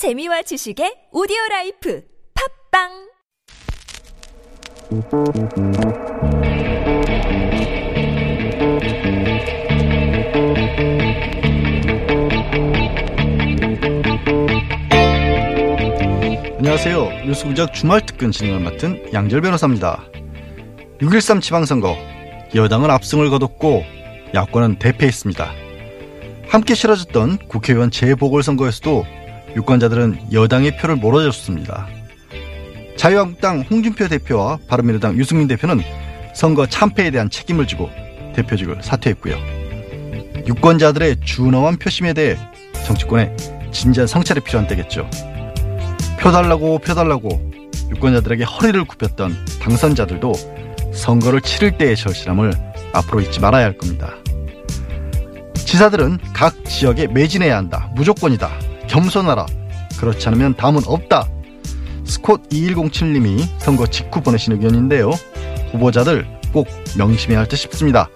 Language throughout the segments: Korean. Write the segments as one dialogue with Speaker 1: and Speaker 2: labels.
Speaker 1: 재미와 지식의 오디오 라이프 팟빵
Speaker 2: 안녕하세요. 뉴스공장 주말 특근 진행을 맡은 양지열 변호사입니다. 6.13 지방선거 여당은 압승을 거뒀고 야권은 대패했습니다. 함께 치러졌던 국회의원 재보궐선거에서도 유권자들은 여당의 표를 몰아줬습니다. 자유한국당 홍준표 대표와 바른미래당 유승민 대표는 선거 참패에 대한 책임을 지고 대표직을 사퇴했고요. 유권자들의 준엄한 표심에 대해 정치권에 진지한 성찰이 필요한 때겠죠. 펴달라고 펴달라고 유권자들에게 허리를 굽혔던 당선자들도 선거를 치를 때의 절실함을 앞으로 잊지 말아야 할 겁니다. 지사들은 각 지역에 매진해야 한다. 무조건이다. 겸손하라. 그렇지 않으면 다음은 없다. 스콧 2107님이 선거 직후 보내신 의견인데요. 후보자들 꼭 명심해야 할 듯 싶습니다.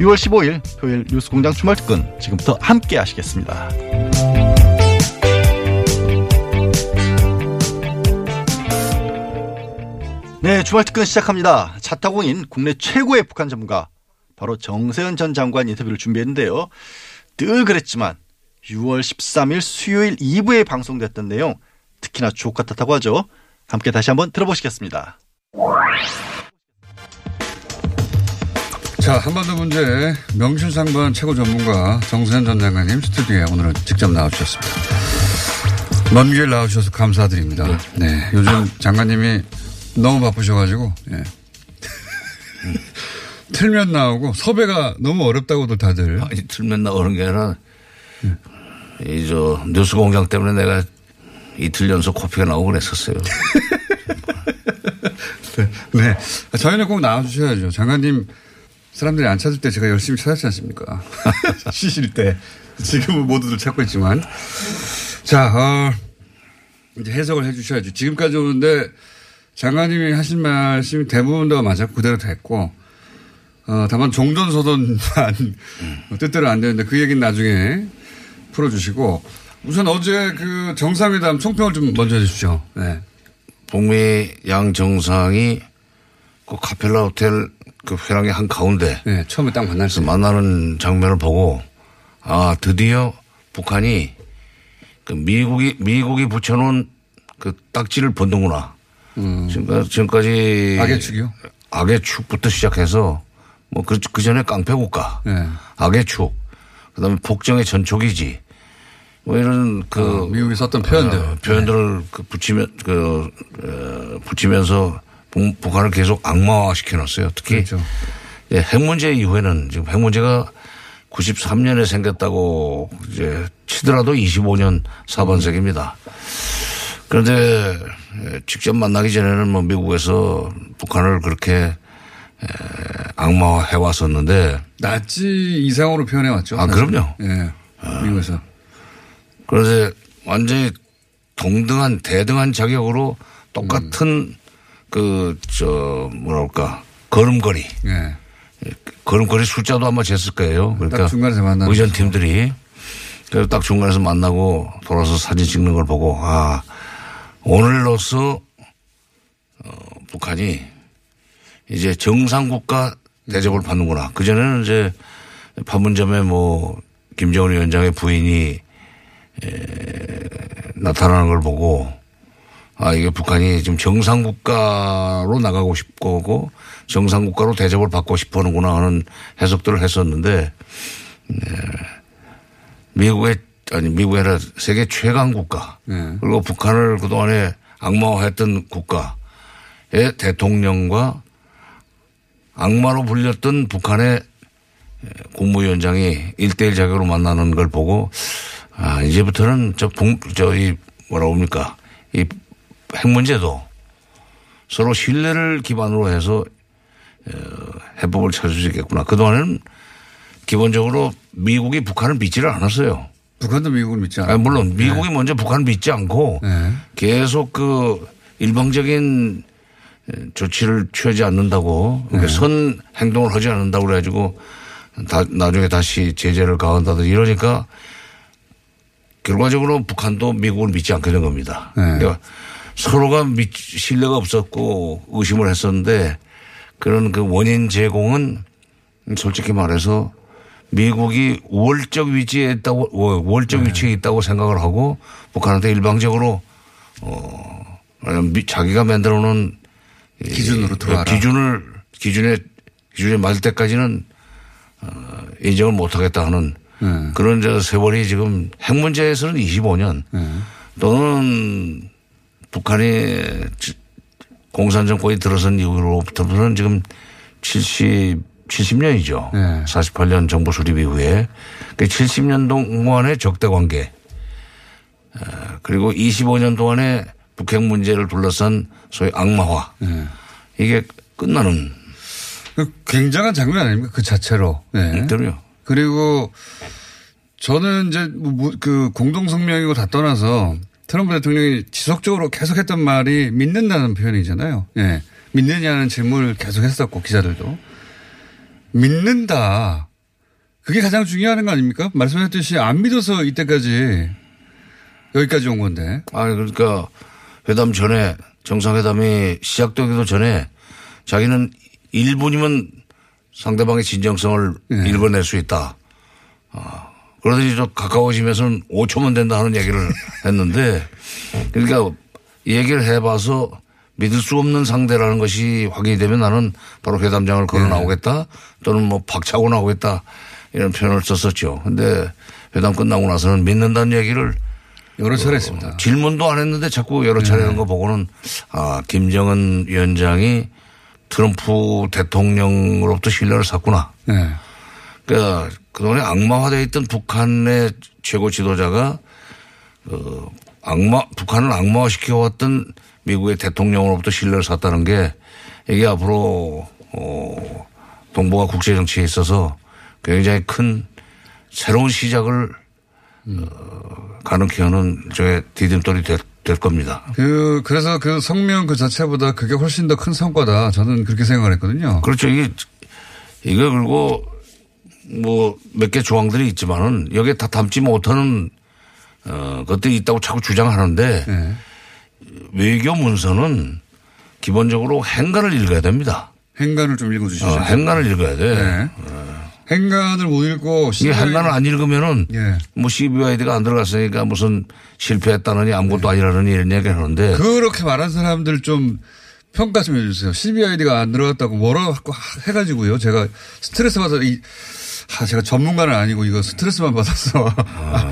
Speaker 2: 6월 15일 토요일 뉴스공장 주말 특근 지금부터 함께 하시겠습니다. 네, 주말 특근 시작합니다. 자타공인 국내 최고의 북한 전문가 바로 정세현 전 장관 인터뷰를 준비했는데요. 늘 그랬지만 6월 13일 수요일 2부에 방송됐던 내용 특히나 주옥 같았다고 하죠. 함께 다시 한번 들어보시겠습니다.
Speaker 3: 자, 한반도 문제 명실상부한 최고 전문가 정세현 전 장관님 스튜디오에 오늘은 직접 나와주셨습니다. 먼 길 나와주셔서 감사드립니다. 네. 요즘 장관님이 너무 바쁘셔가지고, 예. 틀면 나오고 섭외가 너무 어렵다고도 다들.
Speaker 4: 아니, 틀면 나오는 게 아니라, 이, 저, 뉴스 공장 때문에 내가 이틀 연속 코피가 나오고 그랬었어요.
Speaker 3: 네. 네. 저희는 꼭 나와주셔야죠. 장관님 사람들이 안 찾을 때 제가 열심히 찾았지 않습니까? 쉬실 때. 지금은 모두들 찾고 있지만. 자, 어, 이제 해석을 해 주셔야죠. 지금까지 오는데 장관님이 하신 말씀이 대부분 다 맞아 그대로 됐고, 어, 다만 종전소돈만 뜻대로 안 되는데 그 얘기는 나중에 풀어주시고, 우선 어제 그 정상회담 총평을 좀 먼저 해주시죠. 네.
Speaker 4: 북미 양 정상이 그 카펠라 호텔 그 회랑의 한 가운데
Speaker 3: 네, 처음에 딱 만날 때.
Speaker 4: 만나는 장면을 보고 아 드디어 북한이 그 미국이 미국이 붙여놓은 그 딱지를 번는구나. 지금까지, 지금까지
Speaker 3: 악의 축이요?
Speaker 4: 악의 축부터 시작해서 뭐그 그 전에 깡패 국가,
Speaker 3: 네.
Speaker 4: 악의 축, 그다음에 폭정의 전초기지, 뭐 이런 그
Speaker 3: 어, 미국이 썼던 표현들.
Speaker 4: 어, 표현들을 그 붙이면 그 어, 붙이면서 북- 북한을 계속 악마화 시켜놨어요. 특히
Speaker 3: 그렇죠.
Speaker 4: 예, 핵 문제 이후에는 지금 핵 문제가 93년에 생겼다고 이제 치더라도 25년 4번 세기입니다. 그런데 예, 직접 만나기 전에는 뭐 미국에서 북한을 그렇게 에, 악마화 해 왔었는데
Speaker 3: 나치 이상으로 표현해 왔죠.
Speaker 4: 아. 그럼요.
Speaker 3: 예. 미국에서.
Speaker 4: 그래서 완전히 동등한 대등한 자격으로 똑같은 그저 뭐랄까 걸음걸이
Speaker 3: 예.
Speaker 4: 걸음걸이 숫자도 아마 쟀을 거예요. 그러니까
Speaker 3: 딱 중간에서 만나는
Speaker 4: 의전 팀들이 그래서 딱 중간에서 만나고 돌아서 사진 찍는 걸 보고 아 오늘로서 어, 북한이 이제 정상 국가 대접을 받는구나. 그 전에는 이제 판문점에 뭐 김정은 위원장의 부인이 에, 나타나는 걸 보고 아 이게 북한이 지금 정상 국가로 나가고 싶고 정상 국가로 대접을 받고 싶어하는구나 하는 해석들을 했었는데 미국의 아니 미국이 아니라 세계 최강 국가
Speaker 3: 네.
Speaker 4: 그리고 북한을 그동안에 악마화했던 국가의 대통령과 악마로 불렸던 북한의 국무위원장이 일대일 자격으로 만나는 걸 보고 아 이제부터는 저 북, 저이 뭐라 봅니까 이 핵 문제도 서로 신뢰를 기반으로 해서 어, 해법을 찾을 수 있겠구나. 그동안에는 기본적으로 미국이 북한을 믿지를 않았어요.
Speaker 3: 북한도 미국을 믿지 않아요.
Speaker 4: 아, 물론 미국이 먼저 북한을 믿지 않고
Speaker 3: 네.
Speaker 4: 계속 그 일방적인 조치를 취하지 않는다고 그러니까 선 행동을 하지 않는다고 그래가지고 다 나중에 다시 제재를 가한다든지 이러니까 결과적으로 북한도 미국을 믿지 않게 된 겁니다.
Speaker 3: 네.
Speaker 4: 그러니까 서로가 믿, 신뢰가 없었고 의심을 했었는데 그런 그 원인 제공은 솔직히 말해서 미국이 우월적 위치에 있다고 우- 우월적
Speaker 3: 네.
Speaker 4: 위치에 있다고 생각을 하고 북한한테 일방적으로 어 미- 자기가 만들어 놓은 이
Speaker 3: 기준으로 들어와라.
Speaker 4: 기준을 기준에 기준에 맞을 때까지는 어, 인정을 못 하겠다 하는
Speaker 3: 네.
Speaker 4: 그런 저 세월이 지금 핵 문제에서는 25년
Speaker 3: 네.
Speaker 4: 또는 북한이 지- 공산 정권이 들어선 이후로부터는 지금 70 70년이죠.
Speaker 3: 네.
Speaker 4: 48년 정부 수립 이후에 그 70년 동안의 적대 관계 어, 그리고 25년 동안의 북핵 문제를 둘러싼 소위 악마화
Speaker 3: 네.
Speaker 4: 이게 끝나는
Speaker 3: 그 굉장한 장면 아닙니까? 그 자체로. 네.
Speaker 4: 그럼요.
Speaker 3: 그리고 저는 이제 뭐, 뭐, 그 공동성명이고 다 떠나서 트럼프 대통령이 지속적으로 계속했던 말이 믿는다는 표현이잖아요. 예. 믿느냐는 질문을 계속 했었고 기자들도. 믿는다. 그게 가장 중요한 거 아닙니까? 말씀하셨듯이 안 믿어서 이때까지 여기까지 온 건데.
Speaker 4: 아니 그러니까 회담 전에 정상회담이 시작되기도 전에 자기는 1분이면 상대방의 진정성을
Speaker 3: 네.
Speaker 4: 읽어낼 수 있다. 아, 그러더니 좀 가까워지면서는 5초면 된다 하는 얘기를 했는데 그러니까 얘기를 해봐서 믿을 수 없는 상대라는 것이 확인이 되면 나는 바로 회담장을 걸어
Speaker 3: 네.
Speaker 4: 나오겠다 또는 뭐 박차고 나오겠다 이런 표현을 썼었죠. 근데 회담 끝나고 나서는 믿는다는 얘기를
Speaker 3: 여러 차례 했습니다.
Speaker 4: 질문도 안 했는데 자꾸 여러 차례 한거 보고는 아, 김정은 위원장이 트럼프 대통령으로부터 신뢰를 샀구나.
Speaker 3: 네.
Speaker 4: 그러니까 그동안에 악마화되어 있던 북한의 최고 지도자가 그 악마, 북한을 악마화시켜왔던 미국의 대통령으로부터 신뢰를 샀다는 게 이게 앞으로 어, 동북아 국제 정치에 있어서 굉장히 큰 새로운 시작을 어, 가능케 하는 저의 디딤돌이 될, 될 겁니다.
Speaker 3: 그, 그래서 그 성명 그 자체보다 그게 훨씬 더 큰 성과다. 저는 그렇게 생각을 했거든요.
Speaker 4: 그렇죠. 이게, 이게 그리고 뭐 몇 개 조항들이 있지만은 여기에 다 담지 못하는 어, 것들이 있다고 자꾸 주장하는데
Speaker 3: 네.
Speaker 4: 외교 문서는 기본적으로 행간을 읽어야 됩니다.
Speaker 3: 행간을 좀 읽어주시죠.
Speaker 4: 어, 행간을 읽어야 돼.
Speaker 3: 네. 행간을 못 읽고
Speaker 4: 이게 행간을 안 읽으면은
Speaker 3: 예.
Speaker 4: 뭐 CBID가 안 들어갔으니까 무슨 실패했다느니 아무것도 아니라느니 이런 얘기를 하는데
Speaker 3: 그렇게 말한 사람들 좀 평가 좀 해주세요. CBID가 안 들어갔다고 뭐라고 해가지고요. 제가 스트레스 받아서 이, 아, 제가 전문가는 아니고 이거 스트레스만 받았어.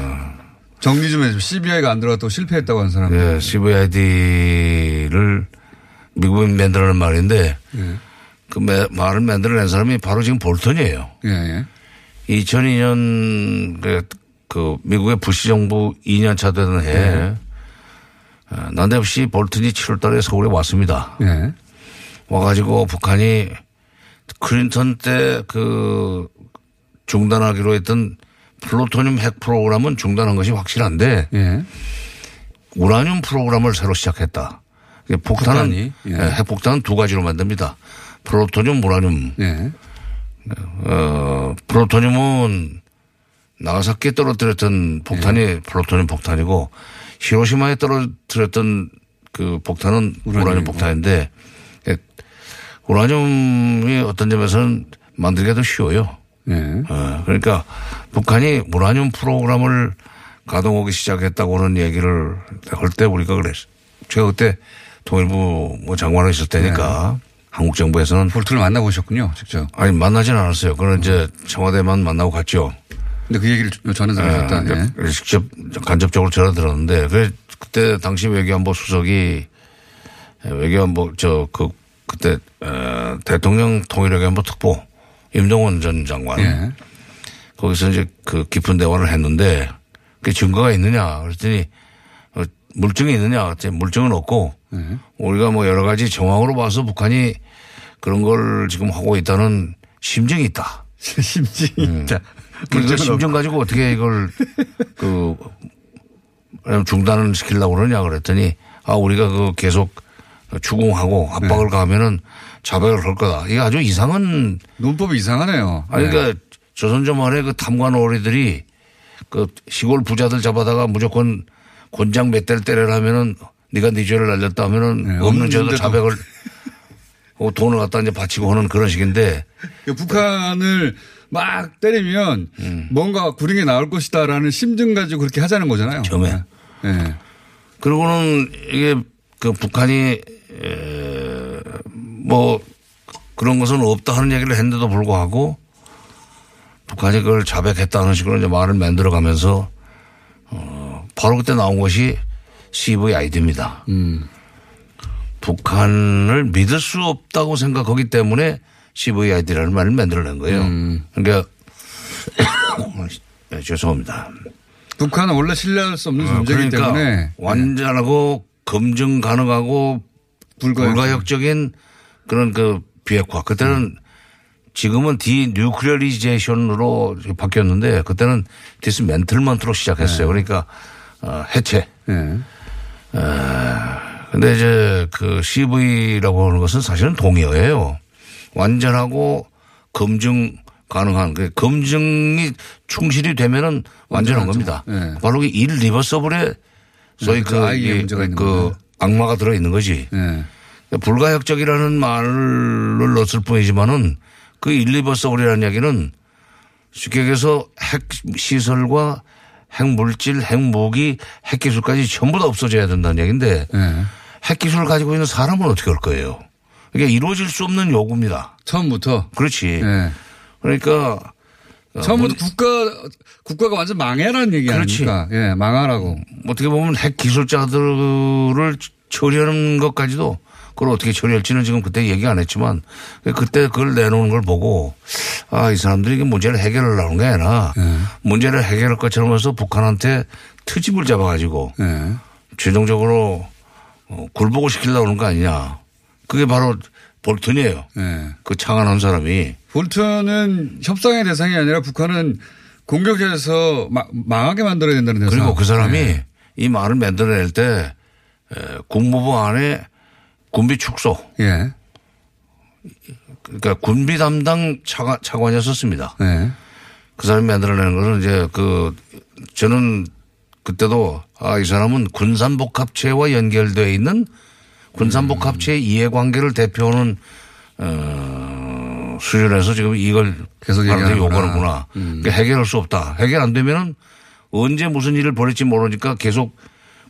Speaker 3: 정리 좀 해주세요. CBI가 안 들어갔다고 실패했다고 하는 사람.
Speaker 4: 예, CVID를 미국이 만들어낸 말인데
Speaker 3: 예.
Speaker 4: 그 매- 말을 만들어낸 사람이 바로 지금 볼턴이에요.
Speaker 3: 예, 예.
Speaker 4: 2002년 그, 그 미국의 부시 정부 2년 차 되는 해에 어, 난데없이 볼턴이 7월 달에 서울에 왔습니다.
Speaker 3: 예.
Speaker 4: 와가지고 북한이 클린턴 때 그 중단하기로 했던 플루토늄 핵 프로그램은 중단한 것이 확실한데
Speaker 3: 예.
Speaker 4: 우라늄 프로그램을 새로 시작했다. 이게 폭탄은?
Speaker 3: 예.
Speaker 4: 예, 핵폭탄은 두 가지로 만듭니다. 플루토늄, 우라늄.
Speaker 3: 예.
Speaker 4: 어, 플루토늄은 나가사키에 떨어뜨렸던 폭탄이
Speaker 3: 예.
Speaker 4: 플루토늄 폭탄이고 히로시마에 떨어뜨렸던 그 폭탄은 우라늄,
Speaker 3: 우라늄이고.
Speaker 4: 폭탄인데 예, 우라늄이 어떤 점에서는 만들기가 더 쉬워요.
Speaker 3: 예.
Speaker 4: 어, 그러니까 북한이 우라늄 프로그램을 가동하기 시작했다고 하는 얘기를 할 때 우리가 그랬어. 제가 그때 통일부 뭐 장관을 있을 때니까 한국 정부에서는
Speaker 3: 볼트를 만나보셨군요. 직접.
Speaker 4: 아니 만나진 않았어요. 그는 이제 청와대만 만나고 갔죠.
Speaker 3: 근데 그 얘기를 전해서 하셨다. 예.
Speaker 4: 예. 직접 간접적으로 전화 들었는데 그래 그때 당시 외교안보 수석이 외교안보 저 그 그때 어, 대통령 통일외교안보 특보 임동원 전 장관
Speaker 3: 예.
Speaker 4: 거기서 이제 그 깊은 대화를 했는데 그 증거가 있느냐 그랬더니 어, 물증이 있느냐 그랬더니 물증은 없고
Speaker 3: 예.
Speaker 4: 우리가 뭐 여러 가지 정황으로 봐서 북한이 그런 걸 지금 하고 있다는 심증이 있다.
Speaker 3: 심증이 있다.
Speaker 4: 그 심증 가지고 어떻게 이걸 그 중단을 시키려고 그러냐 그랬더니 아 우리가 그 계속 추궁하고
Speaker 3: 네.
Speaker 4: 압박을 가하면은 자백을 걸 거다. 이게 아주 이상한
Speaker 3: 논법이 이상하네요.
Speaker 4: 아니 그러니까 조선조 말에 그 탐관 오리들이 그그 시골 부자들 잡아다가 무조건 곤장 몇 대를 때려라면은 네가 네 죄를 날렸다 하면은
Speaker 3: 네,
Speaker 4: 없는 죄도. 자백을 어, 돈을 갖다 이제 바치고 하는 그런 식인데
Speaker 3: 그 북한을 막 때리면 뭔가 구령이 나올 것이다라는 심증 가지고 그렇게 하자는 거잖아요.
Speaker 4: 처음에.
Speaker 3: 네. 네.
Speaker 4: 그리고는 이게 그 북한이 에, 뭐 그런 것은 없다 하는 얘기를 했는데도 불구하고 북한이 그걸 자백했다는 식으로 이제 말을 만들어 가면서 어, 바로 그때 나온 것이 CVID입니다. 북한을 믿을 수 없다고 생각하기 때문에 CVID라는 말을 만들어낸 거예요. 그러니까 네, 죄송합니다.
Speaker 3: 북한은 원래 신뢰할 수 없는
Speaker 4: 어,
Speaker 3: 존재이기
Speaker 4: 그러니까
Speaker 3: 때문에
Speaker 4: 완전하고 검증 가능하고
Speaker 3: 불가역.
Speaker 4: 불가역 적인 그런 그 비핵화. 그때는 지금은 denuclearization으로 바뀌었는데 그때는 dismantlement로 시작했어요. 그러니까 어, 해체.
Speaker 3: 네.
Speaker 4: 근데 이제 그 CV라고 하는 것은 사실은 동의어예요. 완전하고 검증 가능한 그 검증이 충실이 되면은 완전한 겁니다.
Speaker 3: 네.
Speaker 4: 바로 이 일리버서블에 소위
Speaker 3: 네,
Speaker 4: 그,
Speaker 3: 그 이-
Speaker 4: 그
Speaker 3: 거죠.
Speaker 4: 악마가 들어 있는 거지.
Speaker 3: 네.
Speaker 4: 불가역적이라는 말을 넣었을 뿐이지만은 그 일 리버서블이라는 이야기는 쉽게 얘기해서 핵 시설과 핵 물질, 핵 무기, 핵 기술까지 전부 다 없어져야 된다는 얘기인데
Speaker 3: 네.
Speaker 4: 핵 기술을 가지고 있는 사람은 어떻게 할 거예요? 이게 이루어질 수 없는 요구입니다.
Speaker 3: 처음부터.
Speaker 4: 그렇지.
Speaker 3: 네.
Speaker 4: 그러니까
Speaker 3: 처음부터 국가 국가가 완전 망해라는 얘기
Speaker 4: 그렇지.
Speaker 3: 아닙니까? 예, 망하라고.
Speaker 4: 어떻게 보면 핵 기술자들을 처리하는 것까지도 그걸 어떻게 처리할지는 지금 그때 얘기 안 했지만 그때 그걸 내놓는 걸 보고 아, 이 사람들이 이게 문제를 해결하려는 게 아니라 문제를 해결할 것처럼 해서 북한한테 트집을 잡아가지고
Speaker 3: 예.
Speaker 4: 최종적으로 어, 굴복을 시키려고 하는 거 아니냐. 그게 바로 볼튼이에요.
Speaker 3: 예.
Speaker 4: 그 창안한 사람이.
Speaker 3: 볼턴은 협상의 대상이 아니라 북한은 공격해서 마- 망하게 만들어야 된다는 대상.
Speaker 4: 그리고 그 사람이
Speaker 3: 예.
Speaker 4: 이 말을 만들어낼 때 에, 국무부 안에 군비 축소
Speaker 3: 예.
Speaker 4: 그러니까 군비 담당 차관, 차관이었었습니다.
Speaker 3: 예.
Speaker 4: 그 사람이 만들어내는 것은 이제 그 저는 그때도 아, 이 사람은 군산복합체와 연결되어 있는 군산복합체의 이해관계를 대표하는 어, 수준에서 지금 이걸
Speaker 3: 계속 얘기하는구나.
Speaker 4: 요구하는구나. 그러니까 해결할 수 없다. 해결 안 되면은 언제 무슨 일을 벌일지 모르니까 계속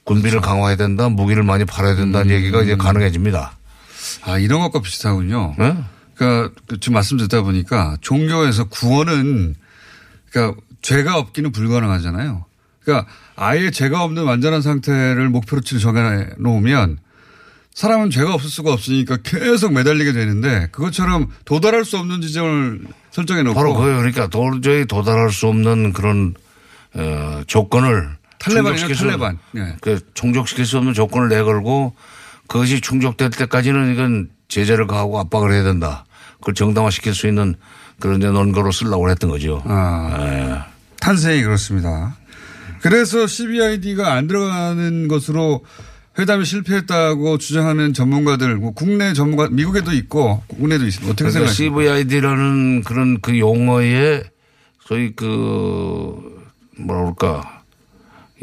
Speaker 4: 군비를 강화해야 된다, 무기를 많이 팔아야 된다는 얘기가 이제 가능해집니다.
Speaker 3: 아, 이런 것과 비슷하군요.
Speaker 4: 네?
Speaker 3: 그러니까 지금 말씀 듣다 보니까 종교에서 구원은 그러니까 죄가 없기는 불가능하잖아요. 그러니까 아예 죄가 없는 완전한 상태를 목표로치를 정해 놓으면 사람은 죄가 없을 수가 없으니까 계속 매달리게 되는데 그것처럼 도달할 수 없는 지점을 설정해 놓고
Speaker 4: 바로 그거예요. 그러니까 도저히 도달할 수 없는 그런 어, 조건을 수-
Speaker 3: 탈레반. 예.
Speaker 4: 그 충족시킬 수 없는 조건을 내걸고 그것이 충족될 때까지는 이건 제재를 가하고 압박을 해야 된다. 그걸 정당화시킬 수 있는 그런 이제 논거로 쓰려고 했던 거죠.
Speaker 3: 아,
Speaker 4: 예.
Speaker 3: 탄생이 그렇습니다. 그래서 CBID가 안 들어가는 것으로 회담이 실패했다고 주장하는 전문가들, 뭐 국내 전문가, 미국에도 있고 국내도 있습니다. 어떻게
Speaker 4: 그러니까
Speaker 3: 생각하십니까?
Speaker 4: CVID라는 그런 그 용어에 소위 그 뭐라 그럴까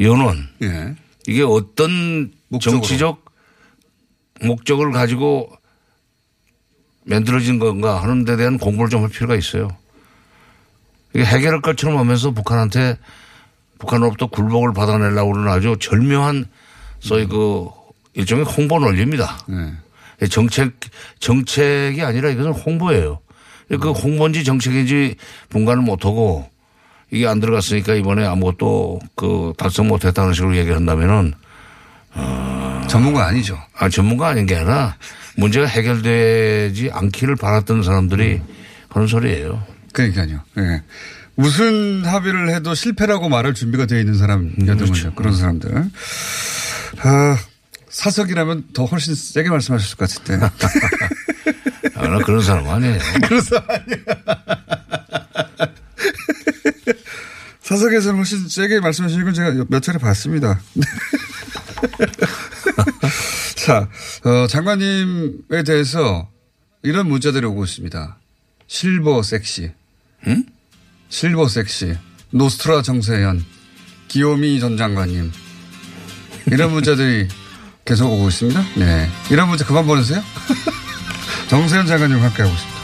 Speaker 4: 연원
Speaker 3: 예.
Speaker 4: 이게 어떤
Speaker 3: 목적으로.
Speaker 4: 정치적 목적을 가지고 만들어진 건가 하는 데 대한 공부를 좀 할 필요가 있어요. 이게 해결할 것처럼 하면서 북한한테 북한으로부터 굴복을 받아내려고 하는 아주 절묘한 소위 그 일종의 홍보 논리입니다.
Speaker 3: 예.
Speaker 4: 정책, 정책이 아니라 이것은 홍보예요. 그 홍보인지 정책인지 분간을 못하고 이게 안 들어갔으니까 이번에 아무것도 그 달성 못했다는 식으로 얘기를 한다면은
Speaker 3: 전문가 아니죠.
Speaker 4: 아, 전문가 아닌 게 아니라 문제가 해결되지 않기를 바랐던 사람들이 하는 소리예요.
Speaker 3: 그러니까요. 예. 무슨 합의를 해도 실패라고 말할 준비가 되어 있는 사람이었던 거죠. 그런 사람들. 아, 사석이라면 더 훨씬 세게 말씀하셨을 것 때.
Speaker 4: 아, 나 그런 사람 아니에요.
Speaker 3: 사석에서는 훨씬 세게 말씀하시는 건 제가 몇 차례 봤습니다. 자, 어, 장관님에 대해서 이런 문자들이 오고 있습니다. 실버 섹시.
Speaker 4: 응?
Speaker 3: 실버 섹시. 노스트라 정세현. 기요미 전 장관님. 이런 문자들이 계속 오고 있습니다. 네. 이런 문자 그만 보내세요. 정세현 장관님 함께 하고 있습니다.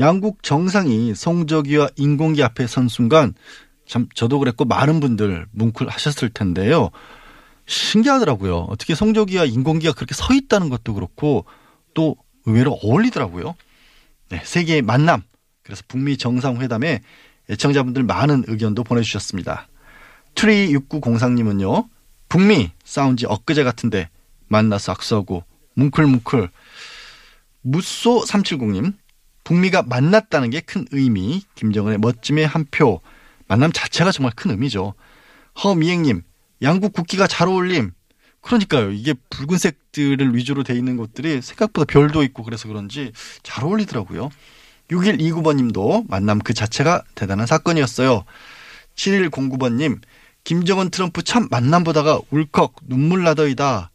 Speaker 2: 양국 정상이 송저기와 인공기 앞에 선 순간 참 저도 그랬고 많은 분들 뭉클하셨을 텐데요. 신기하더라고요. 어떻게 송저기와 인공기가 그렇게 서 있다는 것도 그렇고 또 의외로 어울리더라고요. 네, 세기의 만남. 그래서 북미 정상회담에 애청자분들 많은 의견도 보내주셨습니다. 트리 6903님은요. 북미 싸운 지 엊그제 같은데 만나서 악수하고 뭉클뭉클. 무쏘 370님. 북미가 만났다는 게 큰 의미. 김정은의 멋짐에 한 표. 만남 자체가 정말 큰 의미죠. 허미행님. 양국 국기가 잘 어울림. 그러니까요. 이게 붉은색들을 위주로 돼 있는 것들이 생각보다 별도 있고 그래서 그런지 잘 어울리더라고요. 6129번님도 만남 그 자체가 대단한 사건이었어요. 7109번님, 김정은 트럼프 참 만남 보다가 울컥 눈물 나더이다.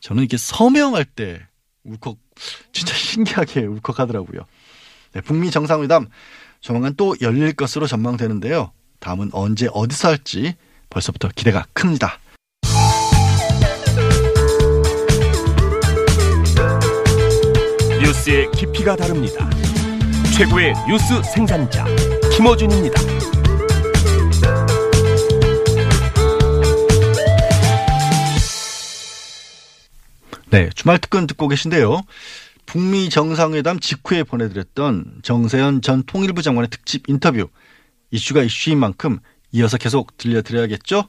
Speaker 2: 저는 이게 서명할 때 울컥 진짜 신기하게 울컥하더라고요. 네, 북미 정상회담 조만간 또 열릴 것으로 전망되는데요. 다음은 언제 어디서 할지 벌써부터 기대가 큽니다.
Speaker 5: 뉴스의 깊이가 다릅니다. 최고의 뉴스 생산자 김어준입니다.
Speaker 2: 네, 주말 특근 듣고 계신데요. 북미 정상회담 직후에 보내드렸던 정세현 전 통일부 장관의 특집 인터뷰 이슈가 이슈인 만큼 이어서 계속 들려드려야겠죠.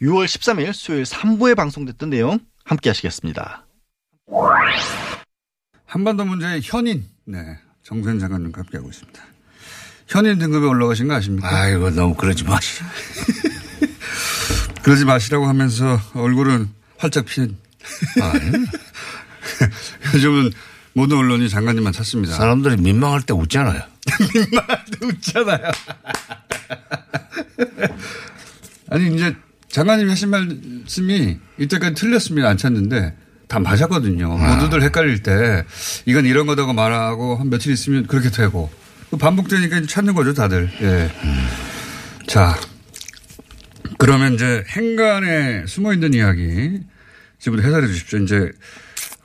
Speaker 2: 6월 13일 수요일 3부에 방송됐던 내용 함께 하시겠습니다.
Speaker 3: 한반도 문제의 현인, 네. 정세현 장관님과 함께하고 있습니다. 현인 등급에 올라가신 거 아십니까?
Speaker 4: 아이고, 너무 그러지 마시.
Speaker 3: 그러지 마시라고 하면서 얼굴은 활짝 핀. 요즘은 모든 언론이 장관님만 찾습니다.
Speaker 4: 사람들이 민망할 때 웃잖아요.
Speaker 3: 웃잖아요. 아니, 이제 장관님이 하신 말씀이 이때까지 틀렸습니다. 안 찾는데 다 맞았거든요. 모두들 헷갈릴 때 이건 이런 거다고 말하고 한 며칠 있으면 그렇게 되고 반복되니까 찾는 거죠, 다들. 예. 자, 그러면 이제 행간에 숨어 있는 이야기 지금부터 해설해 주십시오. 이제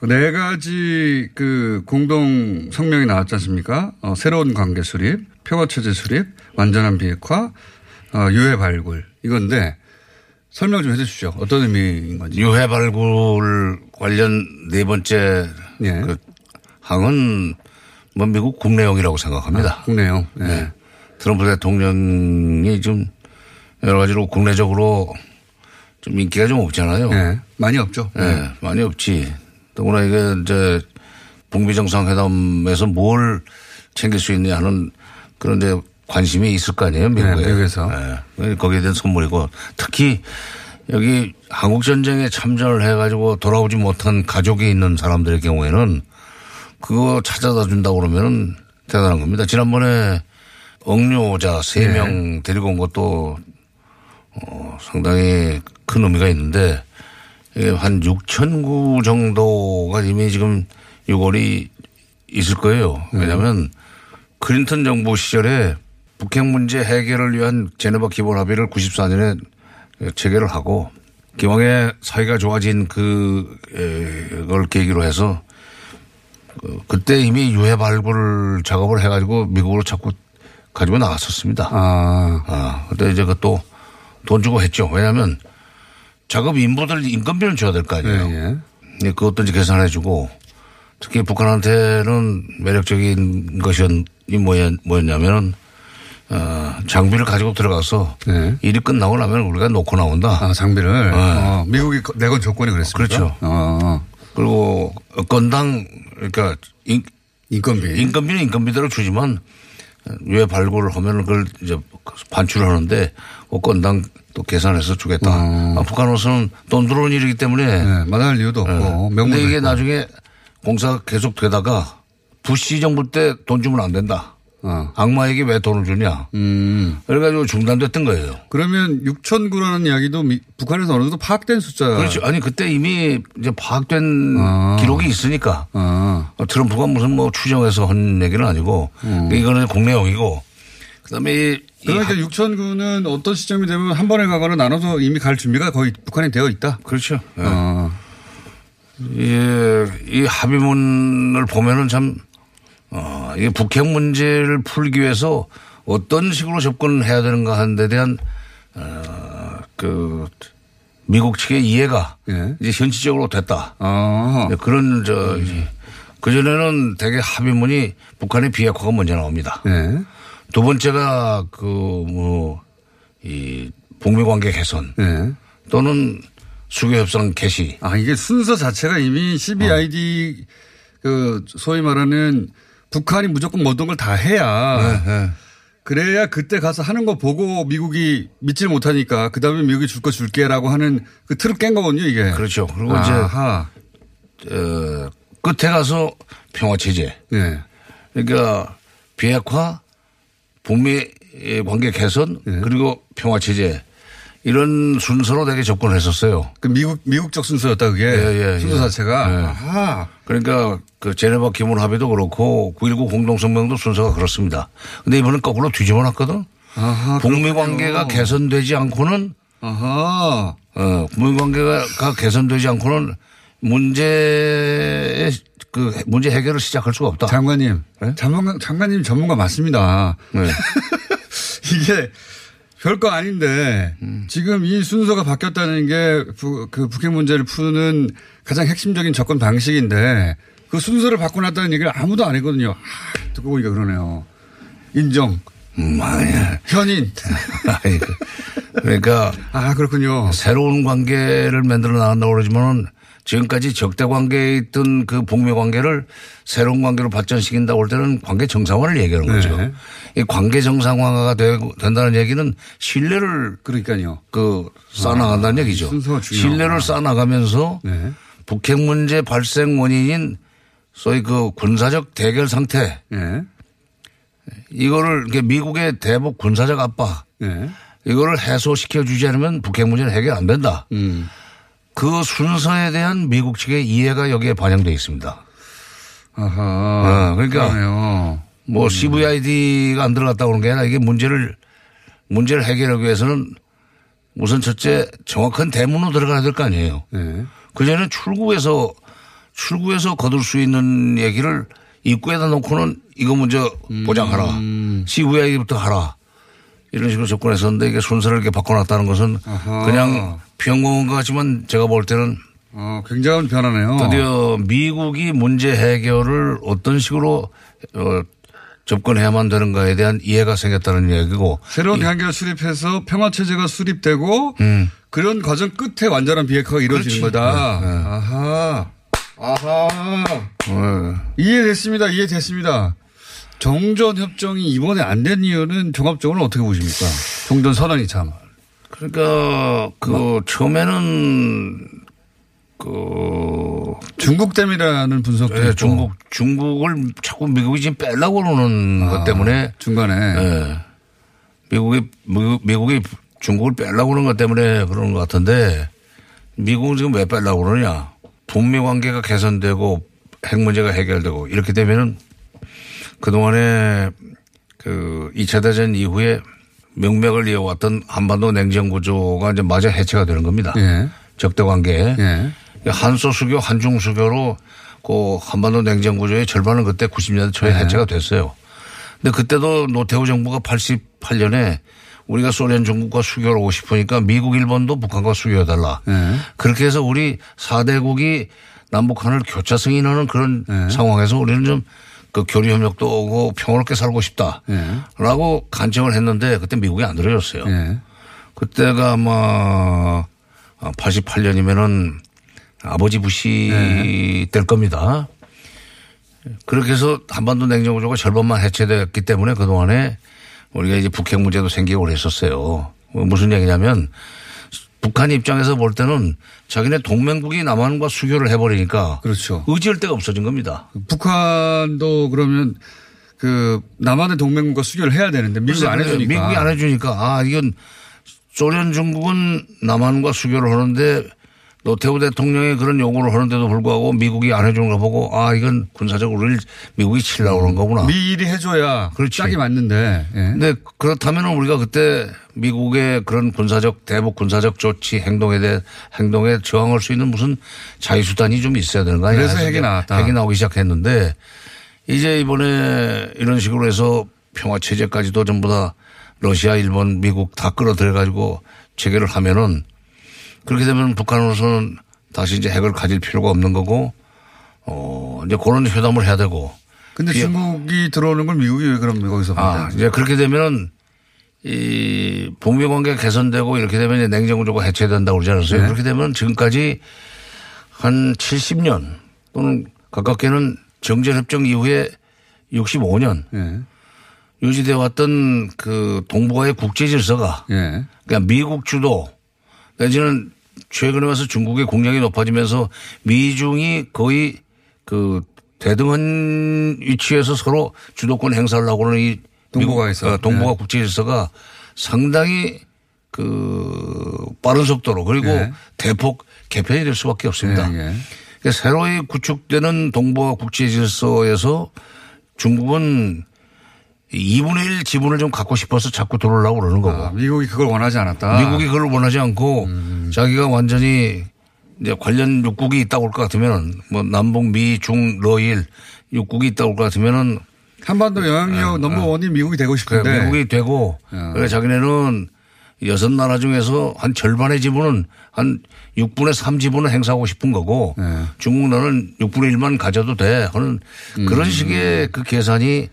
Speaker 3: 네 가지 그 공동 성명이 나왔지 않습니까? 어, 새로운 관계 수립, 평화 체제 수립, 완전한 비핵화, 어, 유해 발굴 이건데 설명 좀 해 주십시오. 어떤 의미인 건지.
Speaker 4: 유해 발굴 관련 네 번째
Speaker 3: 예.
Speaker 4: 그 항은 뭐 미국 국내용이라고 생각합니다.
Speaker 3: 아, 국내용. 네.
Speaker 4: 네. 트럼프 대통령이 좀 여러 가지로 국내적으로 좀 인기가 좀 없잖아요.
Speaker 3: 네. 많이 없죠.
Speaker 4: 네, 많이 없지. 더구나 이게 이제 북미 정상회담에서 뭘 챙길 수 있냐 하는 그런 데 관심이 있을 거 아니에요, 미국에.
Speaker 3: 네, 미국에서.
Speaker 4: 네. 거기에 대한 선물이고 특히 여기 한국 전쟁에 참전을 해가지고 돌아오지 못한 가족이 있는 사람들의 경우에는 그거 찾아다 준다고 그러면은 대단한 겁니다. 지난번에 억류자 세명 데리고 온 것도 어, 상당히 큰 의미가 있는데 한 6천 구 정도가 이미 지금 6월이 있을 거예요. 왜냐하면 클린턴 정부 시절에 북핵 문제 해결을 위한 제네바 기본 합의를 94년에 체결을 하고 기왕에 사이가 좋아진 그걸 계기로 해서 그- 그때 이미 유해 발굴 작업을 해가지고 미국으로 자꾸 가지고 나갔었습니다.
Speaker 3: 아,
Speaker 4: 아, 근데 이제 그것도 돈 주고 했죠. 왜냐하면 작업 인부들 인건비를 줘야 될거
Speaker 3: 예,
Speaker 4: 아니에요.
Speaker 3: 예.
Speaker 4: 예, 그것도 이제 계산해 주고 특히 북한한테는 매력적인 것이 뭐였, 뭐였냐면은 어, 장비를 가지고 들어가서
Speaker 3: 네.
Speaker 4: 일이 끝나고 나면 우리가 놓고 나온다.
Speaker 3: 아, 장비를. 어, 미국이 내건 조건이 그랬습니까?
Speaker 4: 네. 그렇죠.
Speaker 3: 어,
Speaker 4: 그리고 건당 그러니까 인,
Speaker 3: 인건비.
Speaker 4: 인건비는 인건비대로 주지만 유해 발굴을 하면 그걸 이제 반출을 하는데 그 건당 또 계산해서 주겠다.
Speaker 3: 어.
Speaker 4: 아, 북한으로서는 돈 들어오는 일이기 때문에
Speaker 3: 네, 마다할 이유도 없고.
Speaker 4: 근데
Speaker 3: 명분도
Speaker 4: 이게
Speaker 3: 있고.
Speaker 4: 나중에 공사가 계속 되다가 부시 정부 때 돈 주면 안 된다.
Speaker 3: 어.
Speaker 4: 악마에게 왜 돈을 주냐.
Speaker 3: 음.
Speaker 4: 그래가지고 중단됐던 거예요.
Speaker 3: 그러면 6,000구라는 이야기도 미- 북한에서 어느 정도 파악된 숫자.
Speaker 4: 그렇죠. 아니 그때 이미 이제 파악된
Speaker 3: 아.
Speaker 4: 기록이 있으니까
Speaker 3: 아,
Speaker 4: 어, 트럼프가 무슨 뭐 추정해서 한 얘기는 아니고 이거는 국내용이고 그다음에 이, 이
Speaker 3: 그러니까 육천군은 어떤 시점이 되면 한 번에 가거나 나눠서 이미 갈 준비가 거의 북한에 되어 있다.
Speaker 4: 그렇죠. 예.
Speaker 3: 어.
Speaker 4: 예, 이 합의문을 보면은 참, 어, 이게 북핵 문제를 풀기 위해서 어떤 식으로 접근을 해야 되는가 하는 데 대한, 어, 그, 미국 측의 이해가
Speaker 3: 예.
Speaker 4: 이제 현실적으로 됐다.
Speaker 3: 어.
Speaker 4: 네, 그런 저, 그전에는 대개 합의문이 북한의 비핵화가 먼저 나옵니다.
Speaker 3: 예.
Speaker 4: 두 번째가 그, 뭐, 이 북미 관계 개선
Speaker 3: 예.
Speaker 4: 또는 수교 협상 개시.
Speaker 3: 아, 이게 순서 자체가 이미 CBID 그 소위 말하는 북한이 무조건 모든 걸 다 해야
Speaker 4: 네.
Speaker 3: 그래야 그때 가서 하는 거 보고 미국이 믿질 못하니까 그 다음에 미국이 줄 거 줄게라고 하는 그 틀을 깬 거거든요, 이게.
Speaker 4: 그렇죠. 그리고 이제
Speaker 3: 아하.
Speaker 4: 어, 끝에 가서 평화 체제.
Speaker 3: 예.
Speaker 4: 그러니까 비핵화, 북미 관계 개선
Speaker 3: 예.
Speaker 4: 그리고 평화 체제 이런 순서로 되게 접근을 했었어요.
Speaker 3: 그 미국, 미국적 순서였다, 그게.
Speaker 4: 예, 예,
Speaker 3: 순서
Speaker 4: 예.
Speaker 3: 자체가.
Speaker 4: 예.
Speaker 3: 아하.
Speaker 4: 그러니까 그 제네바 기문 합의도 그렇고 9.19 공동성명도 순서가 그렇습니다. 근데 이번엔 거꾸로 뒤집어 놨거든.
Speaker 3: 아하.
Speaker 4: 북미. 관계가 개선되지 않고는
Speaker 3: 아하.
Speaker 4: 어, 북미 관계가 개선되지 않고는 문제의 그 문제 해결을 시작할 수가 없다.
Speaker 3: 장관님.
Speaker 4: 네?
Speaker 3: 장관, 장관님 전문가 맞습니다.
Speaker 4: 네.
Speaker 3: 이게 별거 아닌데
Speaker 4: 음.
Speaker 3: 지금 이 순서가 바뀌었다는 게 부, 그 북핵 문제를 푸는 가장 핵심적인 접근 방식인데 그 순서를 바꿔놨다는 얘기를 아무도 안 했거든요. 아, 듣고 보니까 그러네요. 인정.
Speaker 4: 음, 아니야.
Speaker 3: 현인.
Speaker 4: 아니, 그- 그러니까
Speaker 3: 아, 그렇군요.
Speaker 4: 새로운 관계를 만들어 나간다고 그러지만은 지금까지 적대 관계에 있던 그 북미 관계를 새로운 관계로 발전시킨다고 할 때는 관계 정상화를 얘기하는 거죠.
Speaker 3: 네.
Speaker 4: 이 관계 정상화가 되고 된다는 얘기는 신뢰를
Speaker 3: 그러니까요.
Speaker 4: 그 쌓아나간다는 얘기죠.
Speaker 3: 순서가 중요하구나.
Speaker 4: 신뢰를 쌓아나가면서
Speaker 3: 네.
Speaker 4: 북핵 문제 발생 원인인 소위 그 군사적 대결 상태
Speaker 3: 네.
Speaker 4: 이거를 미국의 대북 군사적 압박
Speaker 3: 네.
Speaker 4: 이거를 해소시켜 주지 않으면 북핵 문제는 해결 안 된다.
Speaker 3: 음.
Speaker 4: 그 순서에 대한 미국 측의 이해가 여기에 반영되어 있습니다.
Speaker 3: 아하.
Speaker 4: 어, 그러니까
Speaker 3: 그러네요.
Speaker 4: 뭐 CVID가 안 들어갔다고 그런 게 아니라 이게 문제를 문제를 해결하기 위해서는 우선 첫째 정확한 대문으로 들어가야 될 거 아니에요.
Speaker 3: 네.
Speaker 4: 그전에는 출구에서 출구에서 거둘 수 있는 얘기를 입구에다 놓고는 이거 먼저 보장하라. CVI부터 하라. 이런 식으로 접근했었는데 이게 순서를 이렇게 바꿔놨다는 것은
Speaker 3: 아하.
Speaker 4: 그냥 평범한 것 같지만 제가 볼 때는
Speaker 3: 어, 굉장한 변화네요.
Speaker 4: 드디어 미국이 문제 해결을 어떤 식으로 어, 접근해야만 되는가에 대한 이해가 생겼다는 얘기고
Speaker 3: 새로운 관계를 수립해서 평화 체제가 수립되고
Speaker 4: 음.
Speaker 3: 그런 과정 끝에 완전한 비핵화가 이루어지는
Speaker 4: 그렇지.
Speaker 3: 거다.
Speaker 4: 네, 네.
Speaker 3: 아하. 아하.
Speaker 4: 어,
Speaker 3: 이해됐습니다. 이해됐습니다. 정전 협정이 이번에 안 된 이유는 종합적으로 어떻게 보십니까? 정전 선언이 참.
Speaker 4: 그러니까 그 처음에는 그
Speaker 3: 중국 때문이라는 분석도
Speaker 4: 예,
Speaker 3: 있고.
Speaker 4: 중국 중국을 자꾸 미국이 지금 빼려고 그러는 것 때문에
Speaker 3: 중간에.
Speaker 4: 예. 미국이 미국, 미국 이 중국을 빼려고 그러는 것 때문에 그러는 것 같은데 미국은 지금 왜 빼려고 그러냐? 북미 관계가 개선되고 핵 문제가 해결되고 이렇게 되면은 그동안에 그 2차 대전 이후에 명맥을 이어왔던 한반도 냉전 구조가 이제 마저 해체가 되는 겁니다.
Speaker 3: 예.
Speaker 4: 적대 관계.
Speaker 3: 예.
Speaker 4: 한소 수교, 한중 수교로 그 한반도 냉전 구조의 절반은 그때 90년대 초에 해체가 됐어요. 근데 그때도 노태우 정부가 88년에 우리가 소련 중국과 수교를 하고 싶으니까 미국 일본도 북한과 수교해달라.
Speaker 3: 예.
Speaker 4: 그렇게 해서 우리 4대국이 남북한을 교차 승인하는 그런
Speaker 3: 네.
Speaker 4: 상황에서 우리는 좀 그 교류 협력도 오고 평화롭게 살고 싶다.
Speaker 3: 예.
Speaker 4: 라고 간청을 했는데 그때 미국이 안 들어줬어요.
Speaker 3: 예.
Speaker 4: 그때가 아마 88년이면은 아버지 부시
Speaker 3: 네.
Speaker 4: 될 겁니다. 그렇게 해서 한반도 냉전 구조가 절반만 해체됐기 때문에 그동안에 우리가 이제 북핵 문제도 생기고 그랬었어요. 무슨 얘기냐면 북한 입장에서 볼 때는 자기네 동맹국이 남한과 수교를 해버리니까
Speaker 3: 그렇죠.
Speaker 4: 의지할 데가 없어진 겁니다.
Speaker 3: 북한도 그러면 그 남한의 동맹국과 수교를 해야 되는데 미국이 안 해주니까.
Speaker 4: 미국이 안 해주니까 아 이건 소련 중국은 남한과 수교를 하는데 노태우 대통령이 그런 요구를 하는데도 불구하고 미국이 안 해주는 거 보고 아 이건 군사적 우리를 미국이 치려고 그런 거구나.
Speaker 3: 미일이 해줘야
Speaker 4: 그렇지.
Speaker 3: 짝이 맞는데. 예.
Speaker 4: 근데 그렇다면 우리가 그때 미국의 그런 군사적 대북 군사적 조치 행동에 대해 행동에 저항할 수 있는 무슨 자유 수단이 좀 있어야 되는 거 아니야.
Speaker 3: 그래서 핵이 나왔다.
Speaker 4: 핵이 나오기 시작했는데 이제 이번에 이런 식으로 해서 평화 체제까지도 전부 다 러시아, 일본, 미국 다 끌어들여 가지고 체결을 하면은 그렇게 되면 북한으로서는 다시 이제 핵을 가질 필요가 없는 거고 어 이제 그런 회담을 해야 되고
Speaker 3: 근데
Speaker 4: 비-
Speaker 3: 중국이 들어오는 걸 미국이 왜 그럼 거기서
Speaker 4: 아? 이제 그렇게 되면은 이 북미 관계가 개선되고 이렇게 되면 이제 냉전 구조가 해체된다고 그러지 않았어요.
Speaker 3: 네.
Speaker 4: 그렇게 되면 지금까지 한 70년 또는 가깝게는 정전협정 이후에 65년
Speaker 3: 예.
Speaker 4: 유지되어 왔던 그 동북아의 국제 질서가
Speaker 3: 예.
Speaker 4: 그러니까 미국 주도 내지는 최근에 와서 중국의 공략이 높아지면서 미중이 거의 그 대등한 위치에서 서로 주도권 행사를 하고 그러는 이
Speaker 3: 동북아에서.
Speaker 4: 어, 동북아
Speaker 3: 네.
Speaker 4: 국제 질서가 상당히 그 빠른 속도로 그리고
Speaker 3: 네.
Speaker 4: 대폭 개편이 될 수밖에 없습니다.
Speaker 3: 예, 예.
Speaker 4: 그러니까 새로이 구축되는 동북아 국제 질서에서 중국은 2분의 1 지분을 좀 갖고 싶어서 자꾸 들어오려고 그러는 거고.
Speaker 3: 아, 미국이 그걸 원하지 않았다.
Speaker 4: 미국이 그걸 원하지 않고 자기가 완전히 이제 관련 육국이 있다고 할것 같으면은 뭐 남북 미 중 러일 육국이 있다고 할것 같으면은
Speaker 3: 한반도 영향력 넘버원이 미국이 되고
Speaker 4: 그
Speaker 3: 싶은데
Speaker 4: 미국이 되고
Speaker 3: 어.
Speaker 4: 그래 자기네는 여섯 나라 중에서 한 절반의 지분은 한 6분의 3 지분을 행사하고 싶은 거고
Speaker 3: 네.
Speaker 4: 중국 나는 6분의 1만 가져도 돼 하는
Speaker 3: 음.
Speaker 4: 그런 식의 그 계산이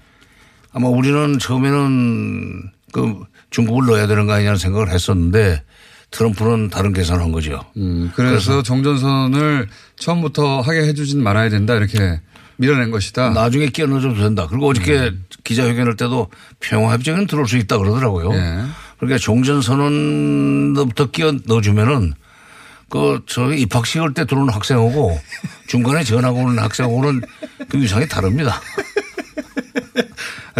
Speaker 4: 아마 우리는 처음에는 그 중국을 넣어야 되는 거 아니냐는 생각을 했었는데 트럼프는 다른 계산을 한 거죠.
Speaker 3: 음, 그래서 정전선을 처음부터 하게 해주진 말아야 된다 이렇게 밀어낸 것이다.
Speaker 4: 나중에 끼어 넣어줘도 된다. 그리고 어저께
Speaker 3: 음.
Speaker 4: 기자회견할 때도 평화협정은 들어올 수 있다 그러더라고요.
Speaker 3: 예.
Speaker 4: 그러니까 종전선언부터 끼어 넣어주면은 그, 저 입학식 할 때 들어오는 학생하고 중간에 전하고 오는 학생하고는 그 위상이 다릅니다.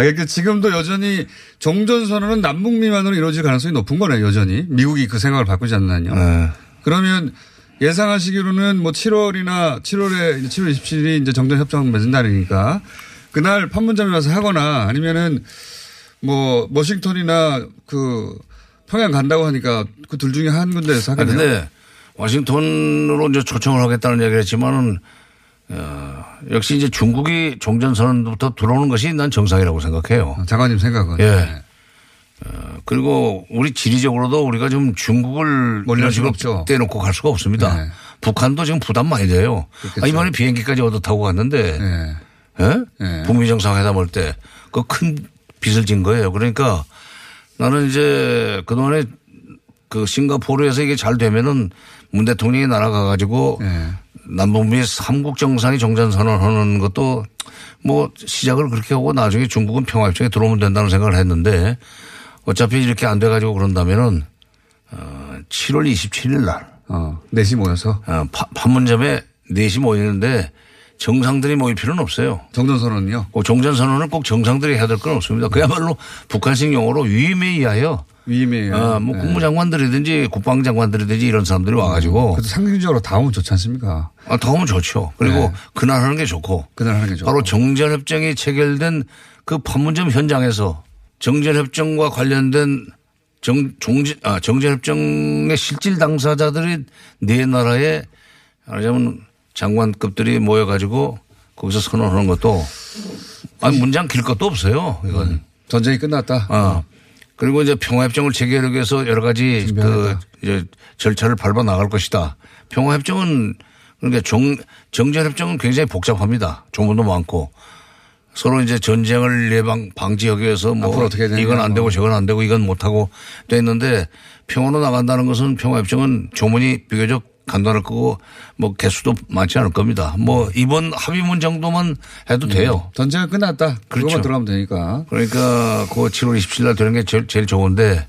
Speaker 3: 아, 그러니까 지금도 여전히 종전선언은 남북 미만으로 이루어질 가능성이 높은 거네요, 여전히. 미국이 그 생각을 바꾸지 않나요?
Speaker 4: 네.
Speaker 3: 그러면 예상하시기로는 뭐 7월이나 7월에 7월 27일이 이제 정전협정 맺은 날이니까 그날 판문점에 와서 하거나 아니면은 뭐 워싱턴이나 그 평양 간다고 하니까 그 둘 중에 한 군데에서
Speaker 4: 아,
Speaker 3: 하겠네요.
Speaker 4: 근데 워싱턴으로 이제 초청을 하겠다는 얘기를 했지만은 어, 역시 이제 중국이 종전선언부터 들어오는 것이 난 정상이라고 생각해요.
Speaker 3: 장관님 생각은.
Speaker 4: 예.
Speaker 3: 네.
Speaker 4: 그리고 우리 지리적으로도 우리가 좀 중국을 이런
Speaker 3: 수가
Speaker 4: 식으로
Speaker 3: 없죠.
Speaker 4: 떼놓고 갈 수가 없습니다.
Speaker 3: 네.
Speaker 4: 북한도 지금 부담 많이 돼요. 아, 이번에 비행기까지 얻어 타고 갔는데
Speaker 3: 네.
Speaker 4: 예?
Speaker 3: 네.
Speaker 4: 북미 정상회담 할 때 그 큰 빚을 진 거예요. 그러니까 나는 이제 그동안에 그 싱가포르에서 이게 잘 되면은 문 대통령이 날아가 가지고
Speaker 3: 네.
Speaker 4: 남북미 삼국 정상이 정전선언하는 것도 뭐 시작을 그렇게 하고 나중에 중국은 평화협정에 들어오면 된다는 생각을 했는데 어차피 이렇게 안 돼 가지고 그런다면은 어 7월 27일 날
Speaker 3: 어, 넷이 모여서
Speaker 4: 어, 파- 판문점에 넷이 모이는데 정상들이 모일 필요는 없어요.
Speaker 3: 정전선언이요.
Speaker 4: 꼭 종전선언은 꼭 정상들이 해야 될 건 없습니다. 그야말로 북한식 용어로 위임에 의하여
Speaker 3: 위임이에요.
Speaker 4: 어, 뭐
Speaker 3: 네.
Speaker 4: 국무장관들이든지 국방장관들이든지 이런 사람들이 와가지고
Speaker 3: 그래도 상징적으로 다 오면 좋지 않습니까?
Speaker 4: 아, 더 하면 좋죠. 그리고
Speaker 3: 네.
Speaker 4: 그날 하는 게 좋고
Speaker 3: 그날 하는 게 좋고.
Speaker 4: 바로 정전협정이 체결된 그 판문점 현장에서 정전협정과 관련된 정, 종지, 아, 정전협정의 실질 당사자들이 네 나라의 말하자면 장관급들이 모여가지고 거기서 선언하는 것도 아니 문장 길 것도 없어요. 이건.
Speaker 3: 전쟁이 끝났다.
Speaker 4: 아. 그리고 이제 평화협정을 체결하기 위해서 여러 가지 그
Speaker 3: 준비하겠다.
Speaker 4: 이제 절차를 밟아 나갈 것이다. 평화협정은 그러니까 정, 정전협정은 굉장히 복잡합니다. 조문도 많고 서로 이제 전쟁을 예방 방지하기 위해서 뭐 이건 안 되고
Speaker 3: 뭐.
Speaker 4: 저건 안 되고 이건 못 하고 돼 있는데 평화로 나간다는 것은 평화협정은 조문이 비교적 간단할 거고 뭐 개수도 많지 않을 겁니다. 뭐 이번 합의문 정도만 해도 돼요.
Speaker 3: 전쟁은 끝났다.
Speaker 4: 그렇죠.
Speaker 3: 들어가면 되니까.
Speaker 4: 그러니까 그 7월 27일 날 되는 게 제일, 제일 좋은데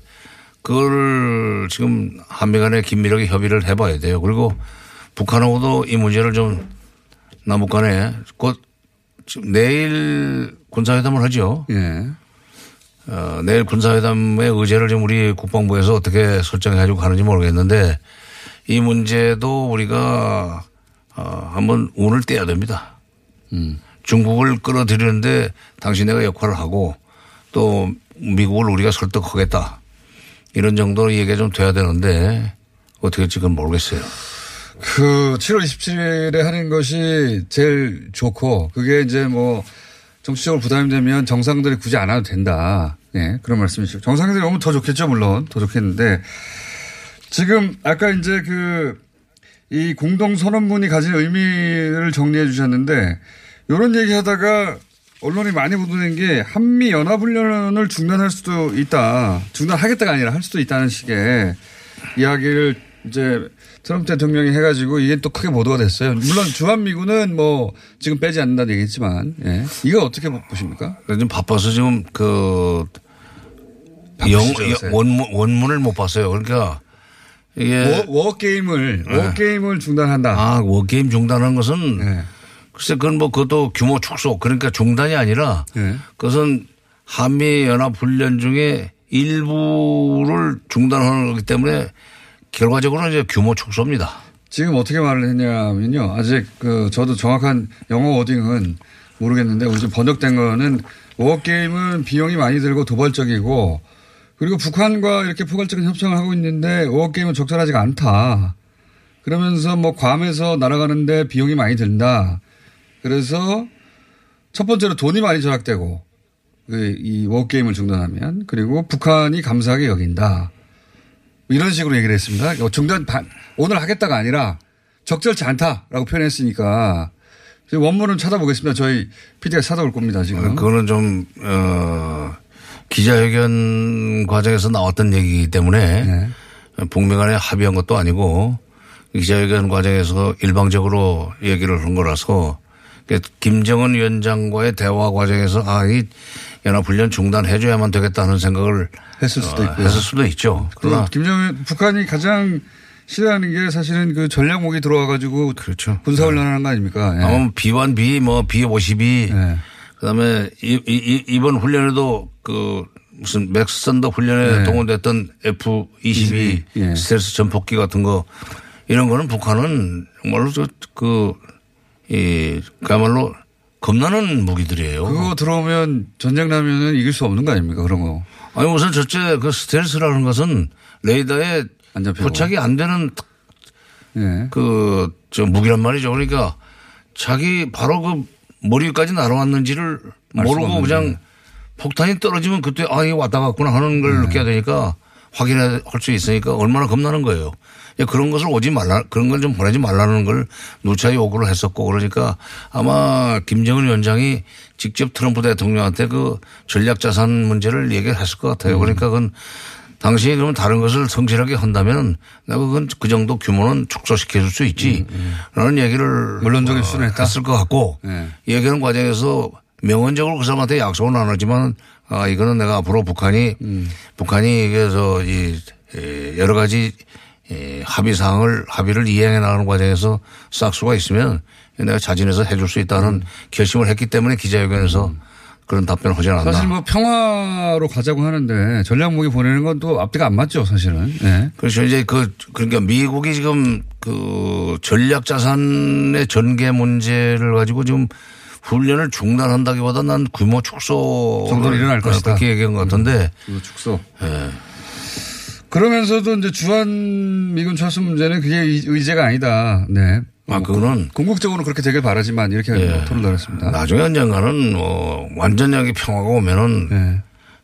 Speaker 4: 그걸 지금 한미 간에 긴밀하게 협의를 해봐야 돼요. 그리고 북한하고도 이 문제를 좀 남북 간에 곧 지금 내일 군사회담을 하죠.
Speaker 3: 예.
Speaker 4: 어, 내일 군사회담의 의제를 좀 우리 국방부에서 어떻게 설정해 가지고 가는지 모르겠는데 이 문제도 우리가 어, 한번 운을 떼야 됩니다. 중국을 끌어들이는데 당신네가 역할을 하고 또 미국을 우리가 설득하겠다. 이런 정도로 얘기가 좀 돼야 되는데 어떻게 지금 모르겠어요.
Speaker 3: 그 7월 27일에 하는 것이 제일 좋고 그게 이제 뭐 정치적으로 부담이 되면 정상들이 굳이 안 와도 된다. 예, 그런 말씀이시죠. 정상들이 오면 더 좋겠죠, 물론. 더 좋겠는데 지금 아까 이제 그 이 공동선언문이 가진 의미를 정리해 주셨는데 이런 얘기 하다가 언론이 많이 보도된 게 한미 연합훈련을 중단할 수도 있다. 중단하겠다가 아니라 할 수도 있다는 식의 이야기를 이제 트럼프 대통령이 해가지고 이게 또 크게 보도가 됐어요. 물론 주한미군은 뭐 지금 빼지 않는다는 얘기했지만, 예. 이거 어떻게 보십니까?
Speaker 4: 좀 바빠서 지금 그 영? 원문, 원문을 못 봤어요. 그러니까 이게
Speaker 3: war, war game을, war game을 중단한다.
Speaker 4: 아, war game 중단한 것은
Speaker 3: 예.
Speaker 4: 글쎄 그건 뭐 그것도 규모 축소 그러니까 중단이 아니라
Speaker 3: 예.
Speaker 4: 그것은 한미 연합 훈련 중에 일부를 중단하는 거기 때문에 결과적으로는 이제 규모 축소입니다.
Speaker 3: 지금 어떻게 말을 했냐면요. 아직 그 저도 정확한 영어 wording은 모르겠는데 우리 지금 번역된 거는 워게임은 비용이 많이 들고 도발적이고 그리고 북한과 이렇게 포괄적인 협상을 하고 있는데 워게임은 적절하지가 않다. 그러면서 뭐 괌에서 날아가는데 비용이 많이 든다. 그래서 첫 번째로 돈이 많이 절약되고 그이 워게임을 중단하면 그리고 북한이 감사하게 여긴다. 이런 식으로 얘기를 했습니다. 어, 중단 반- 오늘 하겠다가 아니라 적절치 않다라고 표현했으니까 원문은 찾아보겠습니다. 저희 PD가 찾아올 겁니다. 지금.
Speaker 4: 그거는 좀, 어, 기자회견 과정에서 나왔던 얘기이기 때문에
Speaker 3: 네.
Speaker 4: 북미 간에 합의한 것도 아니고 기자회견 과정에서 일방적으로 얘기를 한 거라서 그 김정은 위원장과의 대화 과정에서 아, 이 연합훈련 중단해줘야만 되겠다는 생각을
Speaker 3: 했을 수도
Speaker 4: 어,
Speaker 3: 있고요.
Speaker 4: 했을 수도 있죠. 그러나
Speaker 3: 그 김정은 북한이 가장 싫어하는 게 사실은 그 전략무기 들어와 가지고
Speaker 4: 그렇죠.
Speaker 3: 군사훈련하는 거 아닙니까? 예.
Speaker 4: 아마 B1B 뭐 B52
Speaker 3: 네.
Speaker 4: 그다음에 이, 이, 이- 이번 훈련에도 그 무슨 Max Thunder 훈련에
Speaker 3: 네.
Speaker 4: 동원됐던 F22
Speaker 3: 예.
Speaker 4: 스텔스 전폭기 같은 거 이런 거는 북한은 정말로 저그이 그야말로 겁나는 무기들이에요.
Speaker 3: 그거 들어오면 전쟁 나면은 이길 수 없는 거 아닙니까? 그런 거.
Speaker 4: 아니 우선 첫째 그 스텔스라는 것은 레이더에
Speaker 3: 안.
Speaker 4: 포착이 안 되는
Speaker 3: 예.
Speaker 4: 그저 무기란 말이죠. 그러니까 자기 바로 그 머리까지 날아왔는지를 모르고. 그냥 폭탄이 떨어지면 그때 아, 이게 왔다 갔구나 하는 걸
Speaker 3: 네.
Speaker 4: 느껴야 되니까 확인할 수 있으니까 얼마나 겁나는 거예요. 예, 그런 것을 오지 말라, 그런 걸 좀 보내지 말라는 걸 누차 요구를 했었고 그러니까 아마 김정은 위원장이 직접 트럼프 대통령한테 그 전략 자산 문제를 얘기를 했을 것
Speaker 3: 음.
Speaker 4: 같아요. 그러니까 그건 당신이 그러면 다른 것을 성실하게 한다면 내가 그건 그 정도 규모는 축소시켜 줄 수 있지. 라는 얘기를
Speaker 3: 음, 물론적인
Speaker 4: 어? 했을 것 같고
Speaker 3: 네.
Speaker 4: 얘기하는 과정에서 명언적으로 그 사람한테 약속은 안 하지만 아, 이거는 내가 앞으로 북한이
Speaker 3: 음.
Speaker 4: 북한이 그래서 이 에, 여러 가지 에, 합의 사항을 합의를 이행해 나가는 과정에서 싹수가 있으면 내가 자진해서 해줄 수 있다는
Speaker 3: 음.
Speaker 4: 결심을 했기 때문에 기자회견에서 그런 답변을 하지 않았나.
Speaker 3: 사실 뭐 평화로 가자고 하는데 전략무기 보내는 건 또 앞뒤가 안 맞죠, 사실은. 예.
Speaker 4: 그렇죠. 이제 그, 그러니까 미국이 지금 그 전략 자산의 전개 문제를 가지고 지금 훈련을 중단한다기보다 난 규모 축소
Speaker 3: 정도는 일어날 것이다.
Speaker 4: 그렇게 얘기한 것 같은데
Speaker 3: 그 축소. 그러면서도 이제 주한 미군 철수 문제는 그게 의- 의제가 아니다. 네.
Speaker 4: 아, 그거는
Speaker 3: 궁극적으로 그렇게 되길 바라지만 이렇게
Speaker 4: 예.
Speaker 3: 토론 나눴습니다.
Speaker 4: 나중에 언젠가는 뭐 완전하게 평화가 오면은
Speaker 3: 네.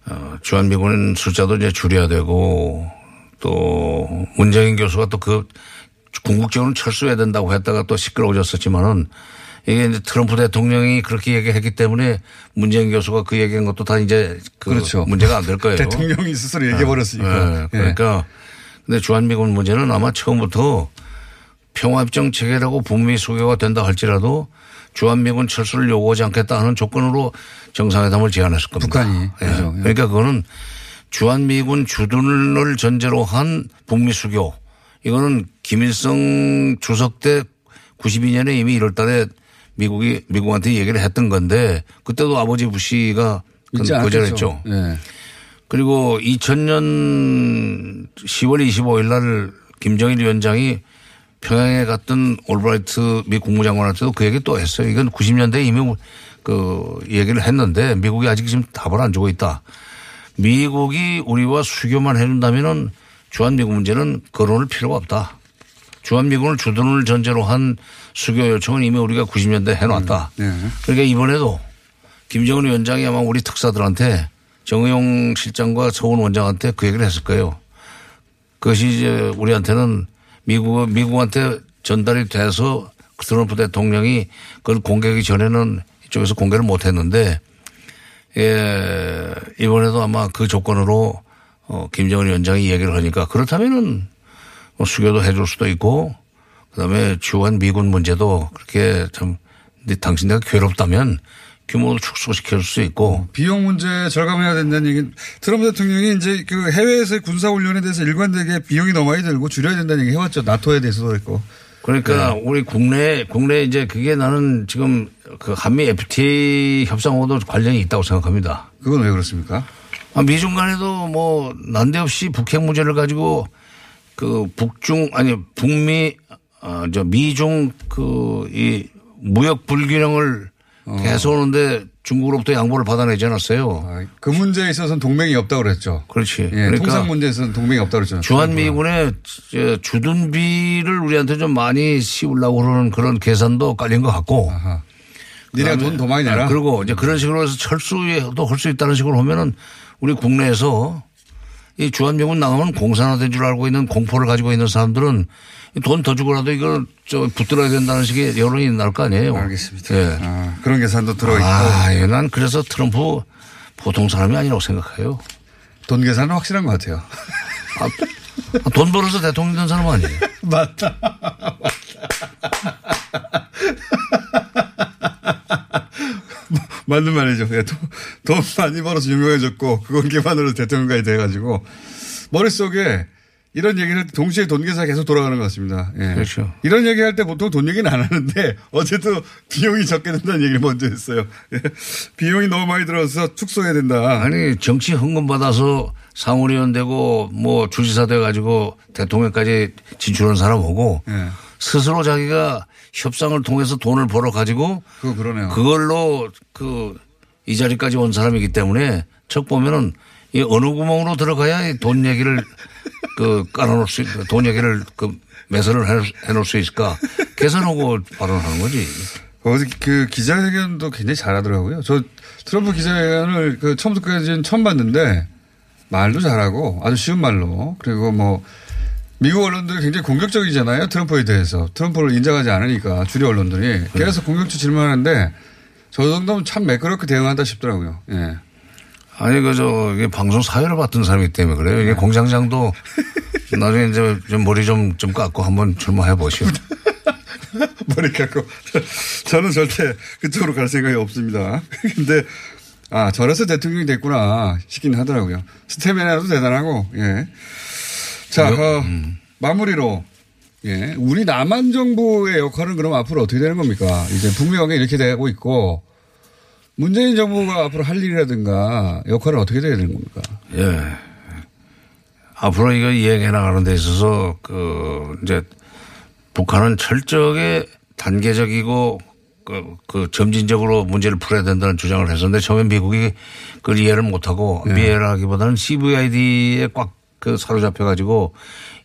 Speaker 4: 어, 주한미군 숫자도 이제 줄여야 되고 또 문재인 교수가 또 그 궁극적으로는 철수해야 된다고 했다가 또 시끄러워졌었지만은 이게 이제 트럼프 대통령이 그렇게 얘기했기 때문에 문재인 교수가 그 얘기한 것도 다 이제 그
Speaker 3: 그렇죠.
Speaker 4: 문제가 안 될 거예요.
Speaker 3: 대통령이 스스로 얘기해 버렸으니까.
Speaker 4: 예, 그러니까 근데 주한미군 문제는 아마 처음부터 평화협정 체계라고 북미 수교가 된다 할지라도 주한미군 철수를 요구하지 않겠다 하는 조건으로 정상회담을 제안했을 겁니다.
Speaker 3: 북한이.
Speaker 4: 예.
Speaker 3: 그죠. 예.
Speaker 4: 그러니까 그거는 주한미군 주둔을 전제로 한 북미 수교 이거는 김일성 주석 때 92년에 이미 1월 달에 미국이 미국한테 얘기를 했던 건데 그때도 아버지 부시가 거절했죠.
Speaker 3: 않겠죠. 예.
Speaker 4: 그리고 2000년 10월 25일 날 김정일 위원장이 평양에 갔던 올브라이트 미 국무장관한테도 그 얘기 또 했어요. 이건 90년대에 이미 그 얘기를 했는데 미국이 아직 지금 답을 안 주고 있다. 미국이 우리와 수교만 해준다면은 주한미군 문제는 거론할 필요가 없다. 주한미군을 주둔을 전제로 한 수교 요청은 이미 우리가 90년대 해놨다.
Speaker 3: 네.
Speaker 4: 그러니까 이번에도 김정은 위원장이 아마 우리 특사들한테 정의용 실장과 서훈 원장한테 그 얘기를 했을 거예요. 그것이 이제 우리한테는 미국, 미국한테 전달이 돼서 트럼프 대통령이 그걸 공개하기 전에는 이쪽에서 공개를 못 했는데 예, 이번에도 아마 그 조건으로 어, 김정은 위원장이 얘기를 하니까 그렇다면은 뭐 수교도 해줄 수도 있고 그다음에 주한 미군 문제도 그렇게 참 근데 당신네가 괴롭다면 규모를 축소시킬 수 있고
Speaker 3: 비용 문제 절감해야 된다는 얘기는 트럼프 대통령이 이제 그 해외에서의 군사 훈련에 대해서 일관되게 비용이 너무 많이 들고 줄여야 된다는 얘기 해왔죠. 나토에 대해서도 그랬고.
Speaker 4: 그러니까 우리 국내 국내 이제 그게 나는 지금 그 한미 FTA 협상하고도 관련이 있다고 생각합니다.
Speaker 3: 그건 왜 그렇습니까?
Speaker 4: 아, 미중 간에도 뭐 난데없이 북핵 문제를 가지고 그 북중 아니 북미 아 저 미중 그 이 무역 불균형을 계속 오는데 중국으로부터 양보를 받아내지 않았어요.
Speaker 3: 아, 그 문제에 있어서는 동맹이 없다고 그랬죠.
Speaker 4: 그렇지.
Speaker 3: 예,
Speaker 4: 그러니까
Speaker 3: 통상 문제에서는 동맹이 없다고 그랬죠.
Speaker 4: 주한미군의 저 주둔비를 우리한테 좀 많이 씌우려고 그러는 그런 계산도 깔린 것 같고.
Speaker 3: 아하. 니네가 돈 더 많이 내라.
Speaker 4: 아, 그리고 이제 그런 식으로 해서 철수에도 할 수 있다는 식으로 하면은 우리 국내에서 이 주한미군 나가면 공산화된 줄 알고 있는 공포를 가지고 있는 사람들은 돈 더 주고라도 이걸 저 붙들어야 된다는 식의 여론이 날 거 아니에요.
Speaker 3: 알겠습니다.
Speaker 4: 예.
Speaker 3: 아, 그런 계산도 들어있고
Speaker 4: 아, 예, 난 그래서 트럼프 보통 사람이 아니라고 생각해요.
Speaker 3: 돈 계산은 확실한 것 같아요.
Speaker 4: 아, 돈 벌어서 대통령 된 사람 아니에요.
Speaker 3: 맞다. 맞는 말이죠. 예, 돈, 돈 많이 벌어서 유명해졌고 그건 기반으로 대통령까지 돼가지고 머릿속에 이런 얘기를 동시에 돈 계산 계속 돌아가는 것 같습니다. 예.
Speaker 4: 그렇죠.
Speaker 3: 이런 얘기 할 때 보통 돈 얘기는 안 하는데 어제도 비용이 적게 든다는 얘기를 먼저 했어요. 예. 비용이 너무 많이 들어서 축소해야 된다.
Speaker 4: 아니 정치 흥금 받아서 상원의원 되고 뭐 주지사 돼 가지고 대통령까지 진출한 사람 오고
Speaker 3: 예.
Speaker 4: 스스로 자기가 협상을 통해서 돈을 벌어 가지고
Speaker 3: 그거 그러네요.
Speaker 4: 그걸로 그 이 자리까지 온 사람이기 때문에 척 보면은 이 어느 구멍으로 들어가야 이돈 얘기를 그 깔아놓을 수, 있- 돈 얘기를 그 매설을 해- 해놓을 수 있을까 계산하고 발언하는 거지.
Speaker 3: 어제 그 기자회견도 굉장히 잘하더라고요. 저 트럼프 기자회견을 그 처음부터까지는 처음 봤는데 말도 잘하고 아주 쉬운 말로 그리고 뭐 미국 언론들이 굉장히 공격적이잖아요. 트럼프에 대해서. 트럼프를 인정하지 않으니까 주류 언론들이 계속 공격적 질문하는데 저 정도면 참 매끄럽게 대응한다 싶더라고요. 예.
Speaker 4: 아니, 그, 저, 이게 방송 사회를 봤던 사람이기 때문에 그래요. 이게 공장장도 나중에 이제 좀 머리 좀, 좀 깎고 한번 출마해 보시오.
Speaker 3: 머리 깎고. 저는 절대 그쪽으로 갈 생각이 없습니다. 근데, 아, 저래서 대통령이 됐구나 싶긴 하더라고요. 스태미나도 대단하고, 예. 자, 어, 마무리로, 예. 우리 남한 정부의 역할은 그럼 앞으로 어떻게 되는 겁니까? 이제 북미 관계 이렇게 되고 있고, 문재인 정부가 앞으로 할 일이라든가 역할은 어떻게 돼야 되는 겁니까?
Speaker 4: 예. 앞으로 이거 이행해 나가는 데 있어서 그 이제 북한은 철저하게 단계적이고 그, 그 점진적으로 문제를 풀어야 된다는 주장을 했었는데 처음에 미국이 그걸 이해를 못하고 이해를 하기보다는 CVID에 꽉 그 사로잡혀 가지고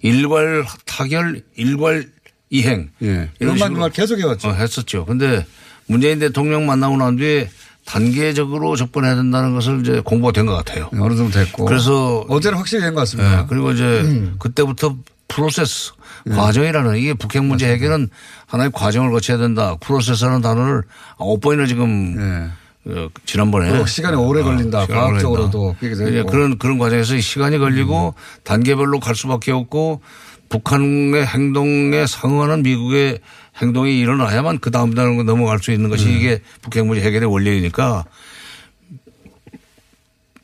Speaker 4: 일괄 타결 일괄 이행
Speaker 3: 예.
Speaker 4: 이런 식으로
Speaker 3: 말 계속 해왔죠.
Speaker 4: 어, 했었죠. 근데 문재인 대통령 만나고 난 뒤에 단계적으로 접근해야 된다는 것을 이제 공부가 된 것 같아요.
Speaker 3: 어느 정도 됐고.
Speaker 4: 그래서
Speaker 3: 어제는 확실히 된 것 같습니다.
Speaker 4: 예, 그리고 이제
Speaker 3: 음.
Speaker 4: 그때부터 프로세스 과정이라는 이게 북핵 문제 해결은 하나의 과정을 거쳐야 된다. 프로세스라는 단어를 아홉 번이나 지금
Speaker 3: 예.
Speaker 4: 어, 지난번에
Speaker 3: 그리고 시간이 오래 걸린다. 과학적으로도
Speaker 4: 걸린다.
Speaker 3: 그렇게 되고.
Speaker 4: 이제 그런 그런 과정에서 시간이 걸리고
Speaker 3: 음.
Speaker 4: 단계별로 갈 수밖에 없고 북한의 행동에 상응하는 미국의 행동이 일어나야만 그 다음 단계로 넘어갈 수 있는
Speaker 3: 음.
Speaker 4: 것이 이게 북핵 문제 해결의 원리이니까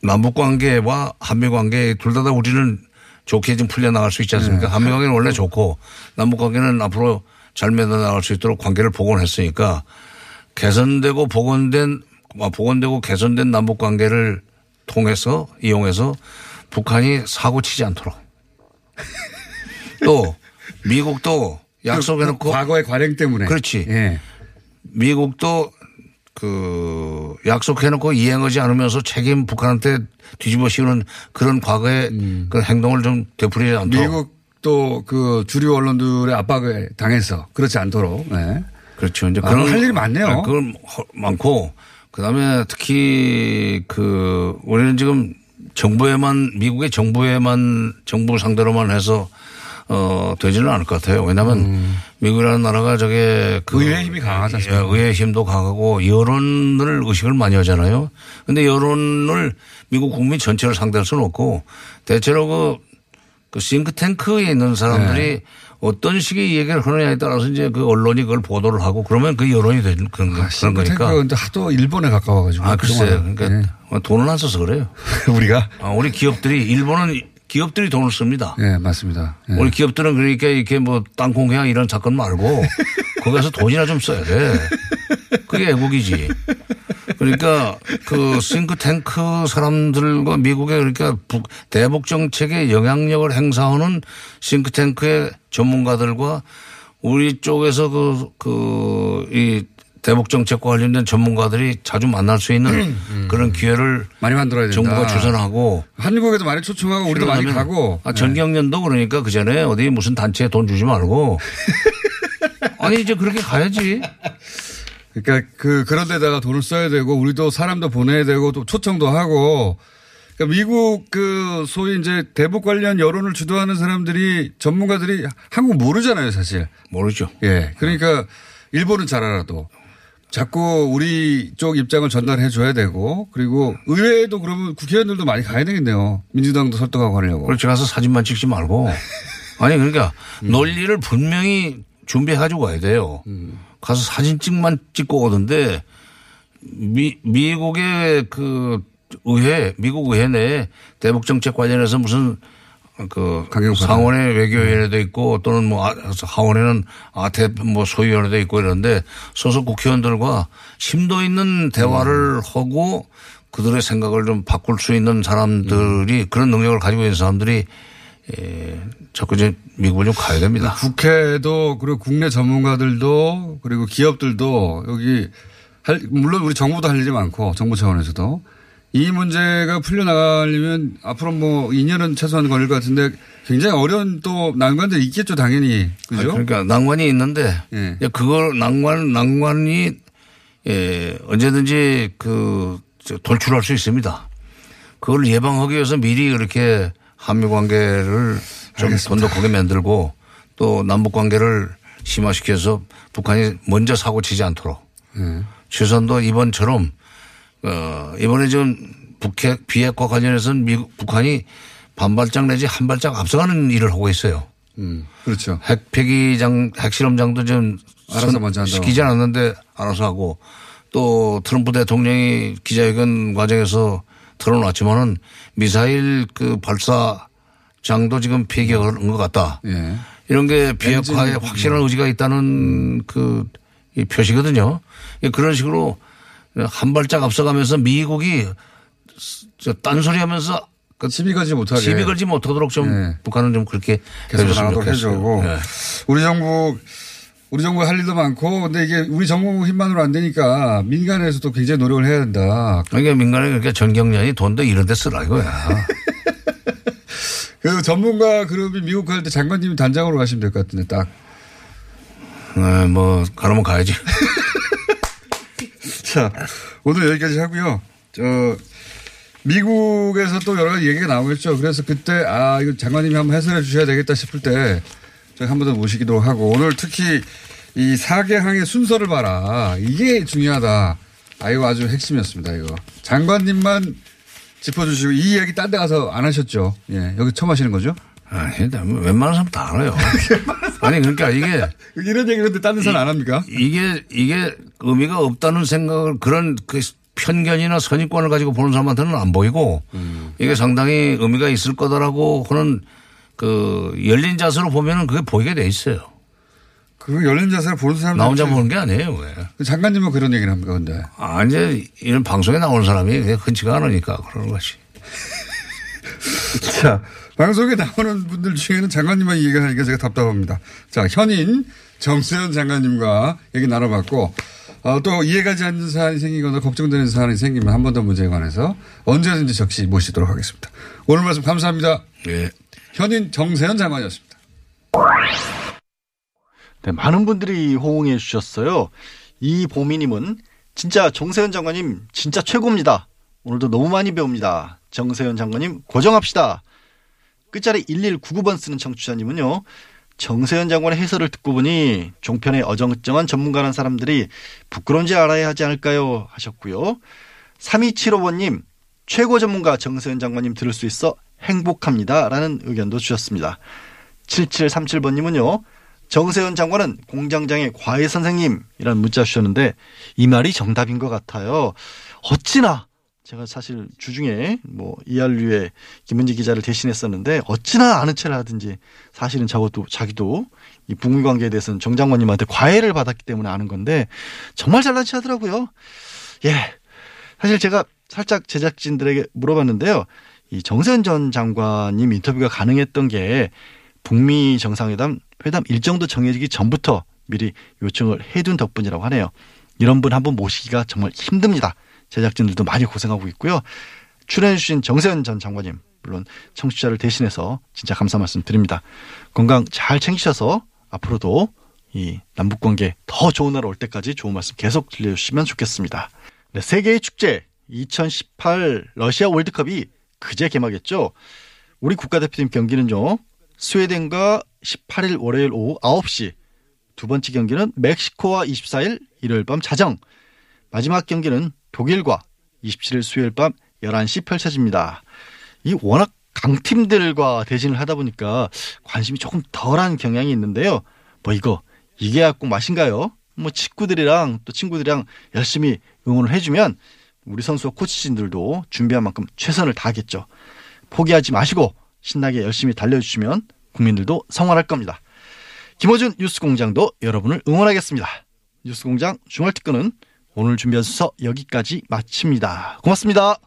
Speaker 4: 남북 관계와 한미 관계 둘 다 다 우리는 좋게 좀 풀려 나갈 수 있지 않습니까?
Speaker 3: 네.
Speaker 4: 한미 관계는 원래 좋고 남북 관계는 앞으로 잘 맺어 나갈 수 있도록 관계를 복원했으니까 개선되고 복원된 아, 복원되고 개선된 남북 관계를 통해서 이용해서 북한이 사고 치지 않도록 또 미국도 약속해놓고
Speaker 3: 그 과거의 관행 때문에.
Speaker 4: 그렇지.
Speaker 3: 예.
Speaker 4: 미국도 그 약속해놓고 이행하지 않으면서 책임 북한한테 뒤집어 씌우는 그런 과거의 그런 행동을 좀 되풀이하지 않도록.
Speaker 3: 음. 미국도 그 주류 언론들의 압박에 당해서 그렇지 않도록. 네.
Speaker 4: 그렇죠. 이제
Speaker 3: 아,
Speaker 4: 그런
Speaker 3: 할 일이 많네요.
Speaker 4: 아, 그건 허- 많고 그다음에 특히 그 우리는 지금 정부에만 미국의 정부에만 정부 상대로만 해서 어 되지는 않을 것 같아요. 왜냐하면 미국이라는 나라가 저게 그
Speaker 3: 음. 의회 힘이 강하지 않습니까?
Speaker 4: 예, 의회 힘도 강하고 여론을 의식을 많이 하잖아요. 근데 여론을 미국 국민 전체를 상대할 수는 없고 대체로 그, 그 싱크탱크에 있는 사람들이
Speaker 3: 네.
Speaker 4: 어떤 식의 얘기를 하느냐에 따라서 이제 그 언론이 그걸 보도를 하고 그러면 그 여론이 되는 그런, 거- 그런 거니까.
Speaker 3: 근데 하도 일본에 가까워가지고.
Speaker 4: 아, 글쎄요. 그러니까 돈을 안 써서 그래요.
Speaker 3: 예. 우리가.
Speaker 4: 아, 우리 기업들이 일본은 기업들이 돈을 씁니다.
Speaker 3: 예, 맞습니다. 예.
Speaker 4: 우리 기업들은 그러니까 이렇게 뭐 땅콩회항 이런 사건 말고 거기서 돈이나 좀 써야 돼. 그게 애국이지. 그러니까 그 싱크탱크 사람들과 미국의 그러니까 북, 대북 정책에 영향력을 행사하는 싱크탱크의 전문가들과 우리 쪽에서 그, 그, 이 대북 정책과 관련된 전문가들이 자주 만날 수 있는 그런 기회를
Speaker 3: 많이 만들어야 된다.
Speaker 4: 정부가 주선하고
Speaker 3: 한국에도 많이 초청하고 우리도 많이 가고.
Speaker 4: 아, 전경련도 그러니까 그 전에 어디 무슨 단체에 돈 주지 말고 아니 이제 그렇게 가야지.
Speaker 3: 그러니까 그 그런 데다가 돈을 써야 되고 우리도 사람도 보내야 되고 또 초청도 하고 그러니까 미국 그 소위 이제 대북 관련 여론을 주도하는 사람들이 전문가들이 한국 모르잖아요, 사실.
Speaker 4: 모르죠.
Speaker 3: 예. 그러니까 일본은 잘 알아도 자꾸 우리 쪽 입장을 전달해 줘야 되고 그리고 의회에도 그러면 국회의원들도 많이 가야 되겠네요. 민주당도 설득하고 하려고.
Speaker 4: 그렇지 가서 사진만 찍지 말고 아니 그러니까
Speaker 3: 음.
Speaker 4: 논리를 분명히 준비해 가지고 가야 돼요.
Speaker 3: 음.
Speaker 4: 가서 사진 찍만 찍고 오던데 미, 미국의 그 의회, 미국 의회 내에 대북 정책 관련해서 무슨 그. 상원의 외교위원회도 있고 또는 뭐 아- 하원에는 아태프 뭐 소위원회도 있고 이런데 소속 국회의원들과 심도 있는 대화를 하고 그들의 생각을 좀 바꿀 수 있는 사람들이 그런 능력을 가지고 있는 사람들이 에, 자꾸 이제 미국을 좀 가야 됩니다.
Speaker 3: 국회도 그리고 국내 전문가들도 그리고 기업들도 여기 할 물론 우리 정부도 할 일이 많고 정부 차원에서도 이 문제가 풀려나가려면 앞으로 뭐 2년은 최소한 걸릴 것 같은데 굉장히 어려운 또 난관들이 있겠죠 당연히 그죠?
Speaker 4: 그러니까 낭만이 있는데
Speaker 3: 예.
Speaker 4: 그걸 낭만 낭만이 예, 언제든지 그 저, 돌출할 수 있습니다. 그걸 예방하기 위해서 미리 그렇게 한미 관계를 좀 돈독하게 만들고 또 남북 관계를 심화시켜서 북한이 먼저 사고 치지 않도록
Speaker 3: 예.
Speaker 4: 최선도 이번처럼 어 이번에 지금 북핵 비핵과 관련해서는 미국 북한이 반 발짝 내지 한 발짝 앞서가는 일을 하고 있어요.
Speaker 3: 음, 그렇죠.
Speaker 4: 핵 폐기장 핵실험장도 좀
Speaker 3: 알아서
Speaker 4: 선-
Speaker 3: 먼저 한다고.
Speaker 4: 시키지 않았는데 알아서 하고 또 트럼프 대통령이 기자회견 과정에서 틀어놨지만은 미사일 그 발사장도 지금 폐기한 것 같다.
Speaker 3: 예.
Speaker 4: 이런 게 비핵화에. 확실한 의지가 있다는 그이 표시거든요. 그런 식으로 한 발짝 앞서가면서 미국이 저 딴소리 하면서 그
Speaker 3: 시비 걸지 못하게
Speaker 4: 시비 걸지 못하도록 좀
Speaker 3: 네.
Speaker 4: 북한은 좀 그렇게
Speaker 3: 계속 나가도록. 해주고
Speaker 4: 네.
Speaker 3: 우리 정부 우리 정부 할 일도 많고 근데 이게 우리 정부 힘만으로 안 되니까 민간에서도 굉장히 노력을 해야 된다.
Speaker 4: 그러니까 민간에 그렇게 전경련이 돈도 이런 데 쓰라 이거야.
Speaker 3: 그 전문가 그룹이 미국 갈 때 장관님이 단장으로 가시면 될 것 같은데 딱.
Speaker 4: 네, 뭐 가려면 가야지.
Speaker 3: 자 오늘 여기까지 하고요. 저 미국에서 또 여러 가지 얘기가 나오겠죠. 그래서 그때 아 이거 장관님이 한번 해설해 주셔야 되겠다 싶을 때 저희 한 번 더 모시기도 하고 오늘 특히 이 사개항의 순서를 봐라 이게 중요하다. 아 이거 아주 핵심이었습니다. 이거 장관님만 짚어주시고 이 이야기 딴 데 가서 안 하셨죠. 예 여기 처음 하시는 거죠?
Speaker 4: 아, 웬만한 사람 다 알아요. 아니 그러니까 이게
Speaker 3: 이런 얘기를 근데 딴 데서는 안 합니까?
Speaker 4: 이게 이게 의미가 없다는 생각을 그런 그 편견이나 선입관을 가지고 보는 사람한테는 안 보이고 이게 상당히 의미가 있을 거다라고 하는 그 열린 자세로 보면은 그게 보이게 돼 있어요.
Speaker 3: 그 열린 자세를 보는 사람
Speaker 4: 나 혼자 보는 게 아니에요. 왜?
Speaker 3: 장관님은 그런 얘기를 합니까 근데
Speaker 4: 아, 이제 이런 방송에 나오는 사람이 흔치가 않으니까 그러는 것이.
Speaker 3: 자, 방송에 나오는 분들 중에는 장관님만 얘기하니까 제가 답답합니다. 자, 현인 정세현 장관님과 얘기 나눠봤고, 어, 또 이해가지 않는 사안이 생기거나 걱정되는 사안이 생기면 한 번 더 문제에 관해서 언제든지 적시 모시도록 하겠습니다. 오늘 말씀 감사합니다.
Speaker 4: 예.
Speaker 3: 현인 정세현 장관이었습니다.
Speaker 2: 네, 많은 분들이 호응해 주셨어요. 이 보미님은 진짜 정세현 장관님 진짜 최고입니다. 오늘도 너무 많이 배웁니다. 정세현 장관님 고정합시다. 끝자리 1199번 쓰는 청취자님은요. 정세현 장관의 해설을 듣고 보니 종편의 어정쩡한 전문가란 사람들이 부끄러운지 알아야 하지 않을까요? 하셨고요. 3275번님 최고 전문가 정세현 장관님 들을 수 있어 행복합니다. 라는 의견도 주셨습니다. 7737번님은요. 정세현 장관은 공장장의 과외 선생님이라는 문자 주셨는데 이 말이 정답인 것 같아요. 어찌나 제가 사실 주중에 뭐 이한류의 김은지 기자를 대신했었는데 어찌나 아는 체를 하든지 사실은 저것도 자기도 이 북미 관계에 대해서는 정 장관님한테 과외를 받았기 때문에 아는 건데 정말 잘난 체 하더라고요. 예. 사실 제가 살짝 제작진들에게 물어봤는데요. 이 정세현 전 장관님 인터뷰가 가능했던 게 북미 정상회담 회담 일정도 정해지기 전부터 미리 요청을 해둔 덕분이라고 하네요. 이런 분 한 분 모시기가 정말 힘듭니다. 제작진들도 많이 고생하고 있고요. 출연해주신 정세현 전 장관님, 물론 청취자를 대신해서 진짜 감사 말씀 드립니다. 건강 잘 챙기셔서 앞으로도 이 남북 관계 더 좋은 날 올 때까지 좋은 말씀 계속 들려주시면 좋겠습니다. 네, 세계의 축제 2018 러시아 월드컵이 그제 개막했죠. 우리 국가대표팀 경기는요. 스웨덴과 18일 월요일 오후 9시 두 번째 경기는 멕시코와 24일 일요일 밤 자정 마지막 경기는 독일과 27일 수요일 밤 11시 펼쳐집니다. 이 워낙 강팀들과 대진을 하다 보니까 관심이 조금 덜한 경향이 있는데요. 뭐 이거 이게 꼭 맛인가요? 뭐 친구들이랑 또 친구들이랑 열심히 응원을 해주면 우리 선수와 코치진들도 준비한 만큼 최선을 다하겠죠. 포기하지 마시고 신나게 열심히 달려주시면 국민들도 성원할 겁니다. 김호준 뉴스공장도 여러분을 응원하겠습니다. 뉴스공장 주말특근은 오늘 준비한 수서 여기까지 마칩니다. 고맙습니다.